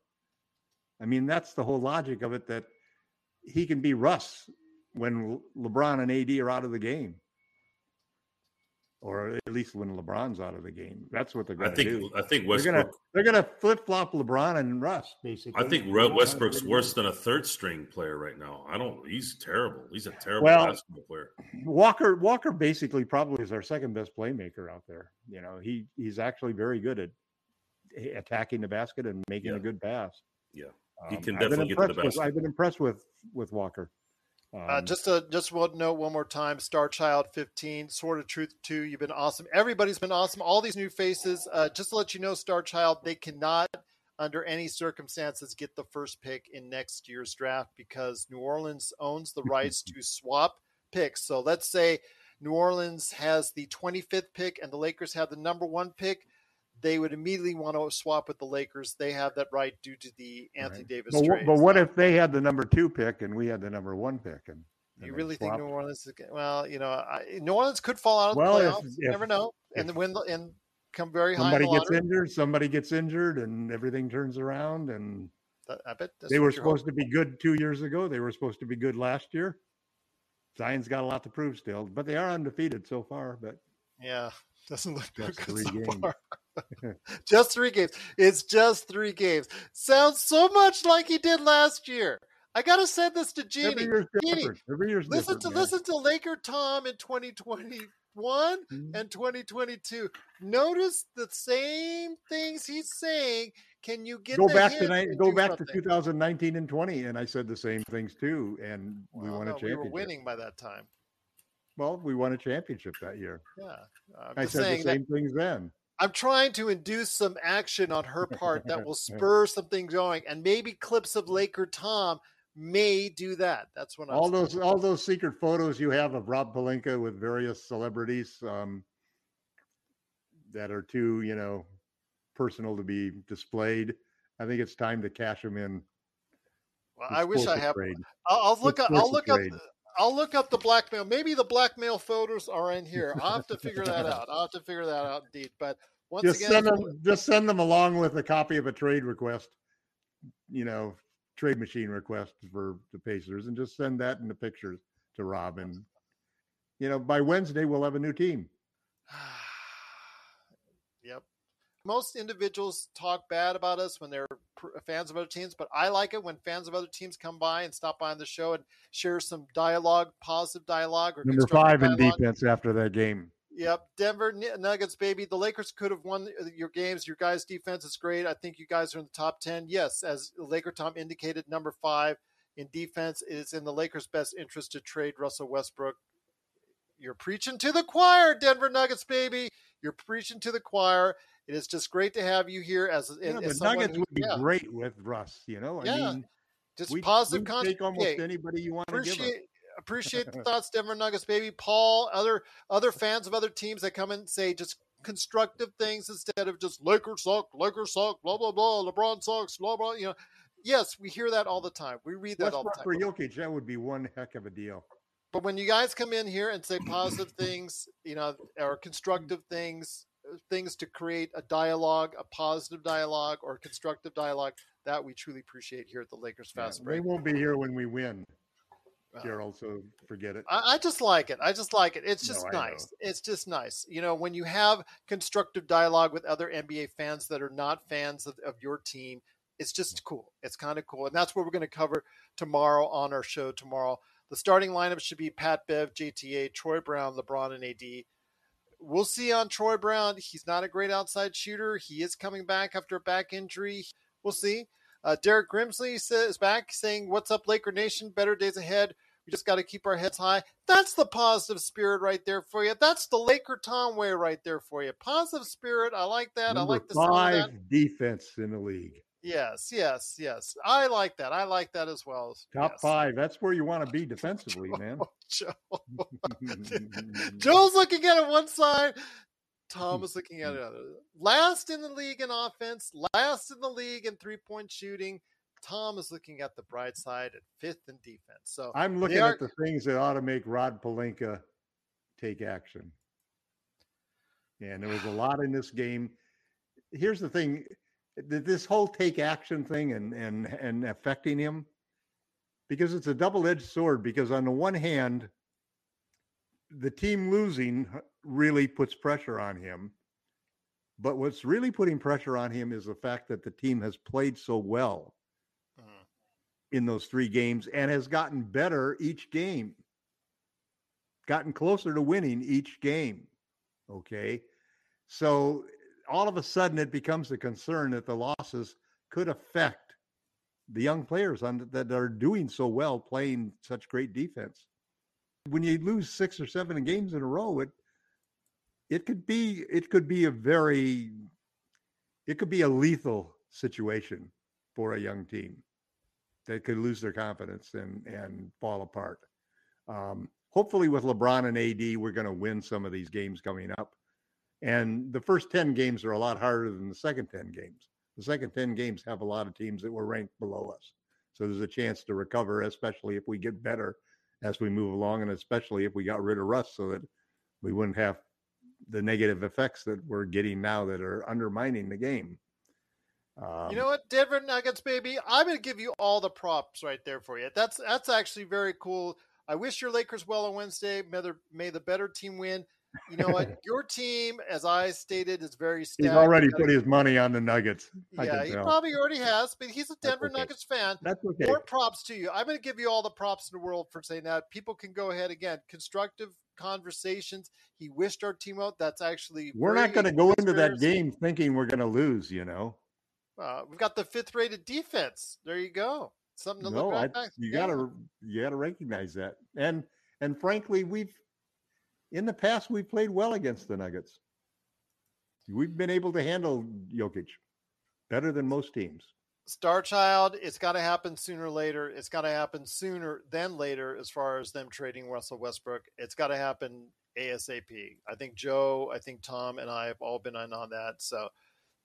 I mean, that's the whole logic of it that he can be Russ when LeBron and AD are out of the game. Or at least when LeBron's out of the game, that's what they're going to do. I think Westbrook. They're going to flip flop LeBron and Russ, basically. I think Westbrook's worse than a third string player right now. I don't. He's terrible. He's a terrible well, basketball player. Walker Walker basically probably is our second best playmaker out there. You know, he he's actually very good at attacking the basket and making yeah. a good pass. Yeah. He um, can definitely get to the best. With, I've been impressed with with Walker. Uh, um, uh, just a just one note one more time. Star Child 15, Sword of Truth 2. You've been awesome. Everybody's been awesome. All these new faces. Uh, just to let you know, Star Child, they cannot, under any circumstances, get the first pick in next year's draft because New Orleans owns the rights to swap picks. So let's say New Orleans has the 25th pick and the Lakers have the number one pick they would immediately want to swap with the Lakers. They have that right due to the Anthony right. Davis but, trade. But what if they had the number two pick and we had the number one pick? And, and you really think New Orleans is well? You know, I, New Orleans could fall out of well, the playoffs. If, you if, never know. And when and come very high. Somebody in the gets lottery. injured, somebody gets injured, and everything turns around. And I bet that's they were you're supposed to be good two years ago. They were supposed to be good last year. Zion's got a lot to prove still, but they are undefeated so far. But Yeah, [LAUGHS] doesn't look good three so games. far. [LAUGHS] just three games. It's just three games. Sounds so much like he did last year. I gotta send this to every Jeanie. year's Jeanie. Every year's listen to man. listen to Laker Tom in 2021 Mhm. and 2022. Notice the same things he's saying. Can you get Go back to hint ni- and go back to 2019 and 20, and I said the same things too, and we Well, won no, a we championship. were winning by that time. Well, we won a championship that year. Yeah, I'm I said the saying that same things then. I'm trying to induce some action on her part that will [LAUGHS] spur something going, and maybe clips of Laker Tom may do that. That's what I'm all those all those secret photos you have of Rob Pelinka with various celebrities um, that are too, you know, personal to be displayed. I think it's time to cash them in. Well, I wish I have. I'll, I'll look up. I'll look up. I'll look up the blackmail. Maybe the blackmail photos are in here. I'll have to figure that [LAUGHS] out. I'll have to figure that out indeed. But once Just again, send them. Just send them along with a copy of a trade request. You know, trade machine request for the Pacers, and just send that in the pictures to Rob. And you know, by Wednesday we'll have a new team. [SIGHS] Yep. Most individuals talk bad about us when they're fans of other teams, but I like it when fans of other teams come by and stop by on the show and share some dialogue, positive dialogue, or Number five in defense after that game. Yep, Denver Nuggets, baby. The Lakers could have won uh, your games. Your guys' defense is great. I think you guys are in the top ten. Yes, as Laker Tom indicated, number five in defense it is in the Lakers' best interest to trade Russell Westbrook. You're preaching to the choir, Denver Nuggets, baby. You're preaching to the choir. It is just great to have you here as, Yeah, as the Nuggets who- would be yeah, great with Russ. You know, I Yeah, mean, just we positive we take almost content. anybody you want to give us. appreciate appreciate the [LAUGHS] thoughts, Denver Nuggets, baby. Paul, other other fans of other teams that come and say just constructive things instead of just Lakers suck, Lakers suck, blah blah blah, LeBron sucks, blah blah. You know, yes, we hear that all the time. We read that all the time. for Jokic, that would be one heck of a deal. But when you guys come in here and say positive things, you know, or constructive things, things to create a dialogue, a positive dialogue, or constructive dialogue, that we truly appreciate here at the Lakers Yeah, Fast they won't be here when we win, Well, Gerald. So forget it. I, I just like it. I just like it. It's No, just know. nice. It's just nice. You know, when you have constructive dialogue with other NBA fans that are not fans of, of your team, it's just mm. cool. It's kind of cool. And that's what we're going to cover tomorrow on our show tomorrow. The starting lineup should be Pat Bev, JTA, Troy Brown, LeBron, and AD. We'll see on Troy Brown. He's not a great outside shooter. He is coming back after a back injury. We'll see. Uh, Derek Grimsley is back saying, "What's up, Laker Nation? Better days ahead. We just got to keep our heads high." That's the positive spirit right there for you. That's the Laker Tom way right there for you. Positive spirit. I like that. Number I like the sound of five defense in the league. Yes, yes, yes. I like that. I like that as well. Top Yes. five. That's where you want to be [LAUGHS] defensively, man. [LAUGHS] Joe. [LAUGHS] Joe's looking at it one side. Tom hmm, is looking at hmm. it other. Last in the league in offense, last in the league in three point shooting. Tom is looking at the bright side at fifth in defense. So I'm looking are- at the things that ought to make Rob Pelinka take action. And there was a lot in this game. Here's the thing: th- this whole take action thing and and and affecting him, because it's a double edged sword. Because on the one hand, the team losing really puts pressure on him. But what's really putting pressure on him is the fact that the team has played so well Mhm. in those three games and has gotten better each game, gotten closer to winning each game. Okay. So all of a sudden it becomes a concern that the losses could affect the young players on that are doing so well playing such great defense. When you lose six or seven games in a row, it it could be it could be a very it could be a lethal situation for a young team that could lose their confidence and and fall apart. Um, hopefully, with LeBron and AD, we're going to win some of these games coming up. And the first ten games are a lot harder than the second ten games. The second ten games have a lot of teams that were ranked below us, so there's a chance to recover, especially if we get better as we move along, and especially if we got rid of Russ, so that we wouldn't have the negative effects that we're getting now that are undermining the game. Um, you know what, Denver Nuggets, baby, I'm going to give you all the props right there for you. That's that's actually very cool. I wish your Lakers well on Wednesday. May the, may the better team win. You know what? [LAUGHS] Your team, as I stated, is very stout. He's already put his money on the Nuggets. yeah, he probably already has, but he's a Denver okay. Nuggets fan. That's okay. More props to you. I'm going to give you all the props in the world for saying that. People can go ahead again. Constructive conversations. He wished our team out. That's actually we're not going to go into that game thinking we're going to lose. You know, uh, we've got the fifth rated defense. There you go. Something to no, look right I. You yeah. gotta you gotta recognize that. And and frankly, we've in the past we played well against the Nuggets. We've been able to handle Jokic better than most teams. Star Child, it's got to happen sooner or later. It's got to happen sooner than later as far as them trading Russell Westbrook. It's got to happen ASAP. I think Joe, I think Tom, and I have all been in on that. So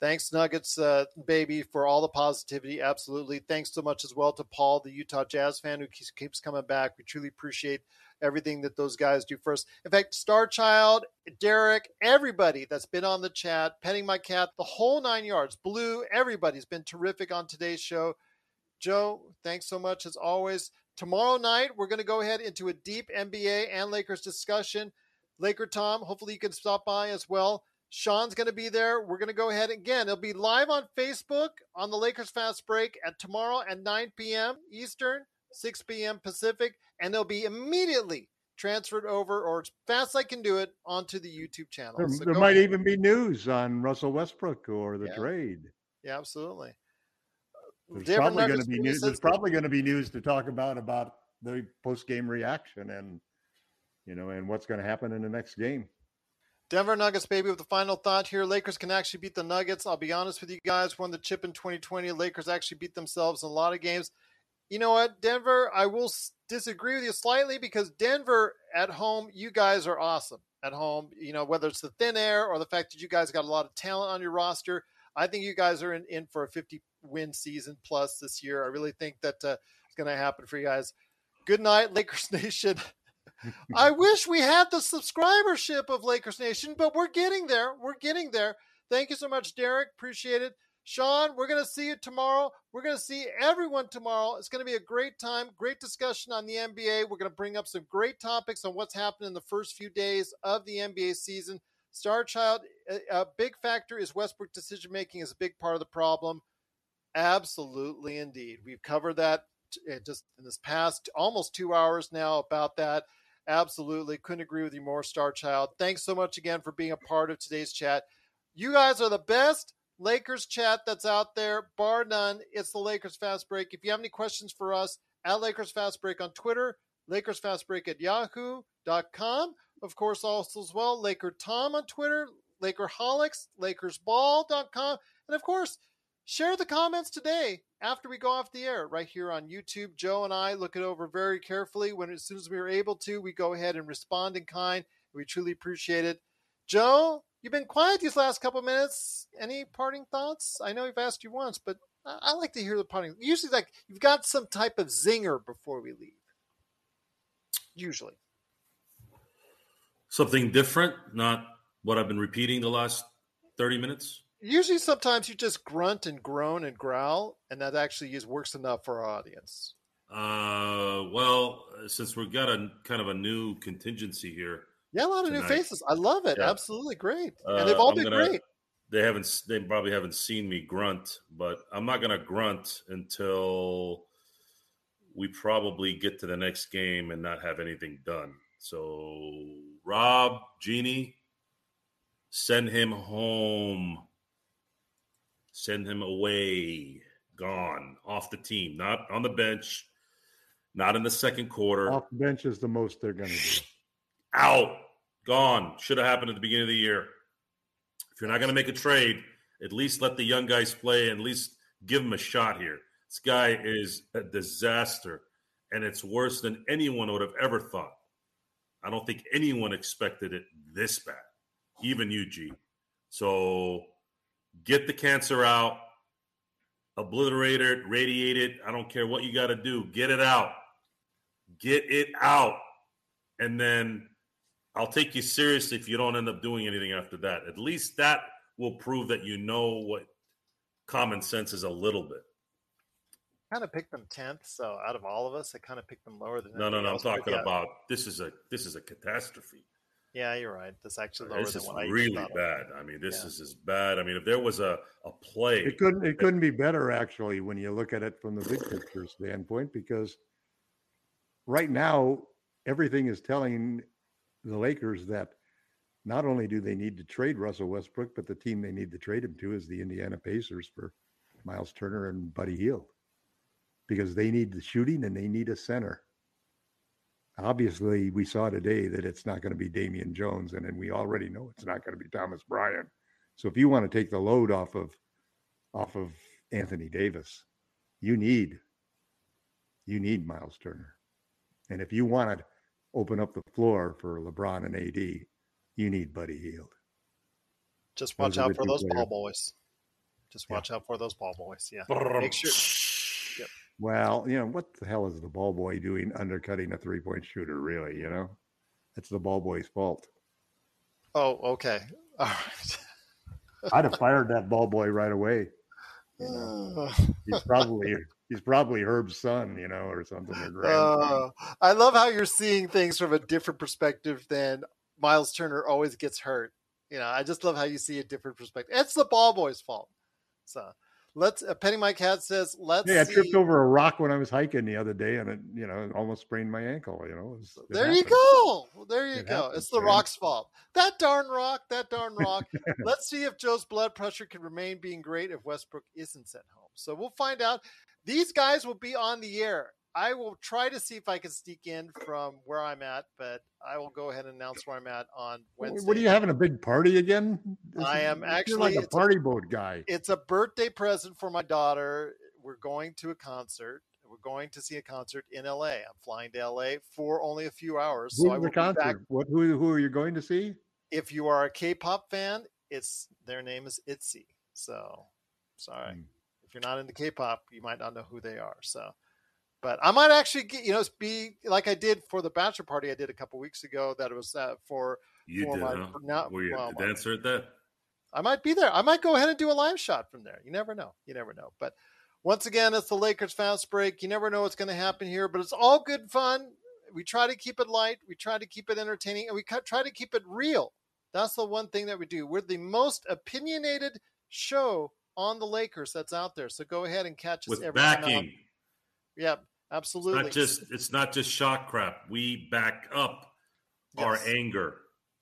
Thanks, Nuggets, uh, baby, for all the positivity. Absolutely. Thanks so much as well to Paul, the Utah Jazz fan who keeps coming back. We truly appreciate everything that those guys do first. In fact, Starchild, Derek, everybody that's been on the chat, petting my cat, the whole nine yards, Blue, everybody's been terrific on today's show. Joe, thanks so much as always. Tomorrow night, we're going to go ahead into a deep NBA and Lakers discussion. Laker Tom, hopefully you can stop by as well. Sean's going to be there. We're going to go ahead again. It'll be live on Facebook on the Lakers Fast Break at tomorrow at 9 p.m. Eastern, 6 p.m. Pacific, and they'll be immediately transferred over, or as fast as I can do it, onto the YouTube channel. There, So there might ahead. even be news on Russell Westbrook or the Yeah. trade. Yeah, absolutely. There's probably going to be news. There's probably going to be news to talk about about the post game reaction and you know and what's going to happen in the next game. Denver Nuggets, baby, with the final thought here. Lakers can actually beat the Nuggets. I'll be honest with you guys. Won the chip in 2020. Lakers actually beat themselves in a lot of games. You know what, Denver? I will s- disagree with you slightly because Denver at home, you guys are awesome at home. You know, whether it's the thin air or the fact that you guys got a lot of talent on your roster, I think you guys are in, in for a 50 win season plus this year. I really think that uh, it's going to happen for you guys. Good night, Lakers [LAUGHS] Nation. I [LAUGHS] wish we had the subscribership of Lakers Nation, but we're getting there. We're getting there. Thank you so much, Derek. Appreciate it. Sean, we're going to see you tomorrow. We're going to see everyone tomorrow. It's going to be a great time, great discussion on the NBA. We're going to bring up some great topics on what's happened in the first few days of the NBA season. Star Child, a, big factor is Westbrook decision making is a big part of the problem. Absolutely, indeed. We've covered that uh, just in this past almost two hours now about that. Absolutely. Couldn't agree with you more, Star Child. Thanks so much again for being a part of today's chat. You guys are the best Lakers chat that's out there, bar none. It's the Lakers Fast Break. If you have any questions for us, at Lakers Fast Break on Twitter, Lakers Fast Break at yahoo.com. Of course, also as well, Laker Tom on Twitter, Lakerholics, LakersBall.com. And of course, share the comments today after we go off the air right here on YouTube. Joe and I look it over very carefully. When as soon as we are able to, we go ahead and respond in kind. We truly appreciate it. Joe, you've been quiet these last couple minutes. Any parting thoughts? I know we've asked you once, but I, I like to hear the parting. Usually, like you've got some type of zinger before we leave. Usually, Something different, not what I've been repeating the last 30 minutes. usually, sometimes you just grunt and groan and growl, and that actually is works enough for our audience. Uh, well, since we've got a kind of a new contingency here, Yeah, a lot of new faces. I love it. Yeah. Absolutely great, uh, and they've all I'm been gonna- great. They haven't. They probably haven't seen me grunt, but I'm not going to grunt until we probably get to the next game and not have anything done. So, Rob, Jeanie, send him home. Send him away. Gone off the team, not on the bench, not in the second quarter. Off the bench is the most they're going to do. out, gone. Should have happened at the beginning of the year. If you're not going to make a trade, at least let the young guys play and at least give them a shot here. This guy is a disaster, and it's worse than anyone would have ever thought. I don't think anyone expected it this bad, even you, G. So get the cancer out, obliterate it, radiate it. I don't care what you got to do. Get it out. Get it out. And then I'll take you seriously if you don't end up doing anything after that. At least that will prove that you know what common sense is a little bit. Kind of picked them tenth, so out of all of us, I kind of picked them lower than. No, no, no. I'm talking about this is a this is a catastrophe. Yeah, you're right. This actually uh, lower This than is what I really thought bad. I mean, this Yeah. is as bad. I mean, if there was a a play, It couldn't it couldn't be better actually when you look at it from the big picture standpoint because right now everything is telling the Lakers that not only do they need to trade Russell Westbrook, but the team they need to trade him to is the Indiana Pacers for Myles Turner and Buddy Hield because they need the shooting and they need a center. Obviously, we saw today that it's not going to be Damian Jones, and then we already know it's not going to be Thomas Bryant. So if you want to take the load off of off of Anthony Davis, you need you need Myles Turner. And if you want to open up the floor for LeBron and AD, you need Buddy Hield. Just watch are out for two those ball boys. Just watch out for those ball boys. Yeah. Make sure. Yep. Well, you know, what the hell is the ball boy doing undercutting a three point shooter, really? You know, it's the ball boy's fault. Oh, okay. [LAUGHS] All right. I'd have fired that ball boy right away. You know, [LAUGHS] he's probably he's probably Herb's son, you know, or something. Or. Uh, I love how you're seeing things from a different perspective than Myles Turner always gets hurt. You know, I just love how you see a different perspective. It's the ball boy's fault. So let's. Uh, Penny My Cat says, "Let's yeah, I see." tripped over a rock when I was hiking the other day, and it, you know, almost sprained my ankle. You know, it was- it There you happens. go. There you It go. happens, it's the man. rock's fault. That darn rock. That darn rock. [LAUGHS] Let's see if Joe's blood pressure can remain being great if Westbrook isn't sent home. So we'll find out. These guys will be on the air. I will try to see if I can sneak in from where I'm at, but I will go ahead and announce where I'm at on Wednesday. What are you having a big party again? This I am actually- like a it's a- party boat guy. It's a birthday present for my daughter. We're going to a concert. We're going to see a concert in LA. I'm flying to LA for only a few hours. So I will the be back concert? What? Who? Who are you going to see? if you are a K-pop fan, it's their name is ITZY. So, sorry, Hmm. If you're not into K-pop, you might not know who they are. So, but I might actually get you know be like I did for the bachelor party I did a couple weeks ago. That it was uh, for you for did, my- huh? now- Were you well, the dancer at that? I might be there. I might go ahead and do a live shot from there. You never know. You never know. But once again, it's the Lakers fast break. You never know what's going to happen here, but it's all good fun. We try to keep it light. We try to keep it entertaining, and we try to keep it real. That's the one thing that we do. We're the most opinionated show on the Lakers that's out there. So go ahead and catch us With backing. Yeah, It's absolutely. not just it's not just shock crap. We back up our anger.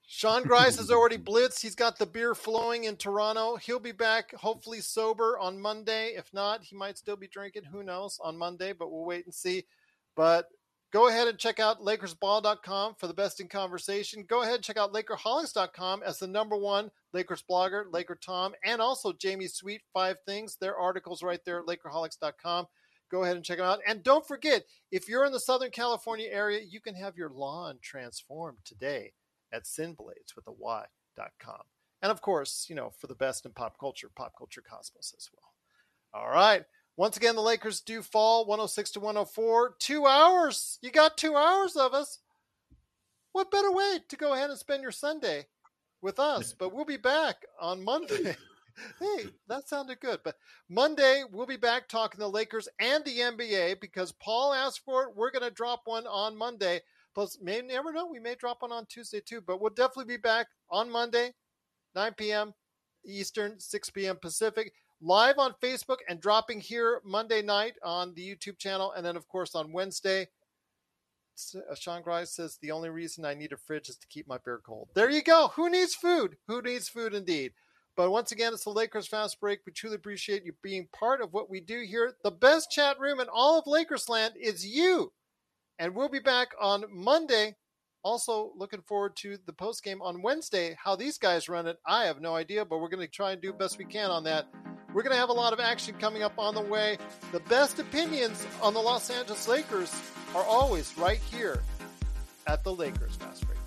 Sean Grice has already [LAUGHS] blitzed. He's got the beer flowing in Toronto. He'll be back hopefully sober on Monday. If not, he might still be drinking. Who knows on Monday, but we'll wait and see. But go ahead and check out LakersBall.com for the best in conversation. Go ahead and check out LakerHolics.com as the number one Lakers blogger, Laker Tom, and also Jamie Sweet Five Things. Their articles right there at LakerHolics.com. Go ahead and check them out. And don't forget, if you're in the Southern California area, you can have your lawn transformed today at Sinblades with a Y.com. And of course, you know, for the best in pop culture, Pop Culture Cosmos as well. All right. Once again, the Lakers do fall 106 to 104. Two hours. You got two hours of us. What better way to go ahead and spend your Sunday with us? [LAUGHS] But we'll be back on Monday. [LAUGHS] hey, that sounded good. But Monday, we'll be back talking the Lakers and the NBA because Paul asked for it. We're going to drop one on Monday. Plus, may never know. We may drop one on Tuesday too, but we'll definitely be back on Monday, 9 p.m. Eastern, 6 p.m. Pacific, live on Facebook and dropping here Monday night on the YouTube channel. And then, of course, on Wednesday, uh, Sean Grice says the only reason I need a fridge is to keep my beer cold. There you go. Who needs food? Who needs food indeed? But once again, it's the Lakers Fast Break. We truly appreciate you being part of what we do here. The best chat room in all of Lakers land is you. And we'll be back on Monday. Also, looking forward to the post game on Wednesday. How these guys run it, I have no idea, but we're going to try and do best we can on that. We're going to have a lot of action coming up on the way. The best opinions on the Los Angeles Lakers are always right here at the Lakers Fast Break.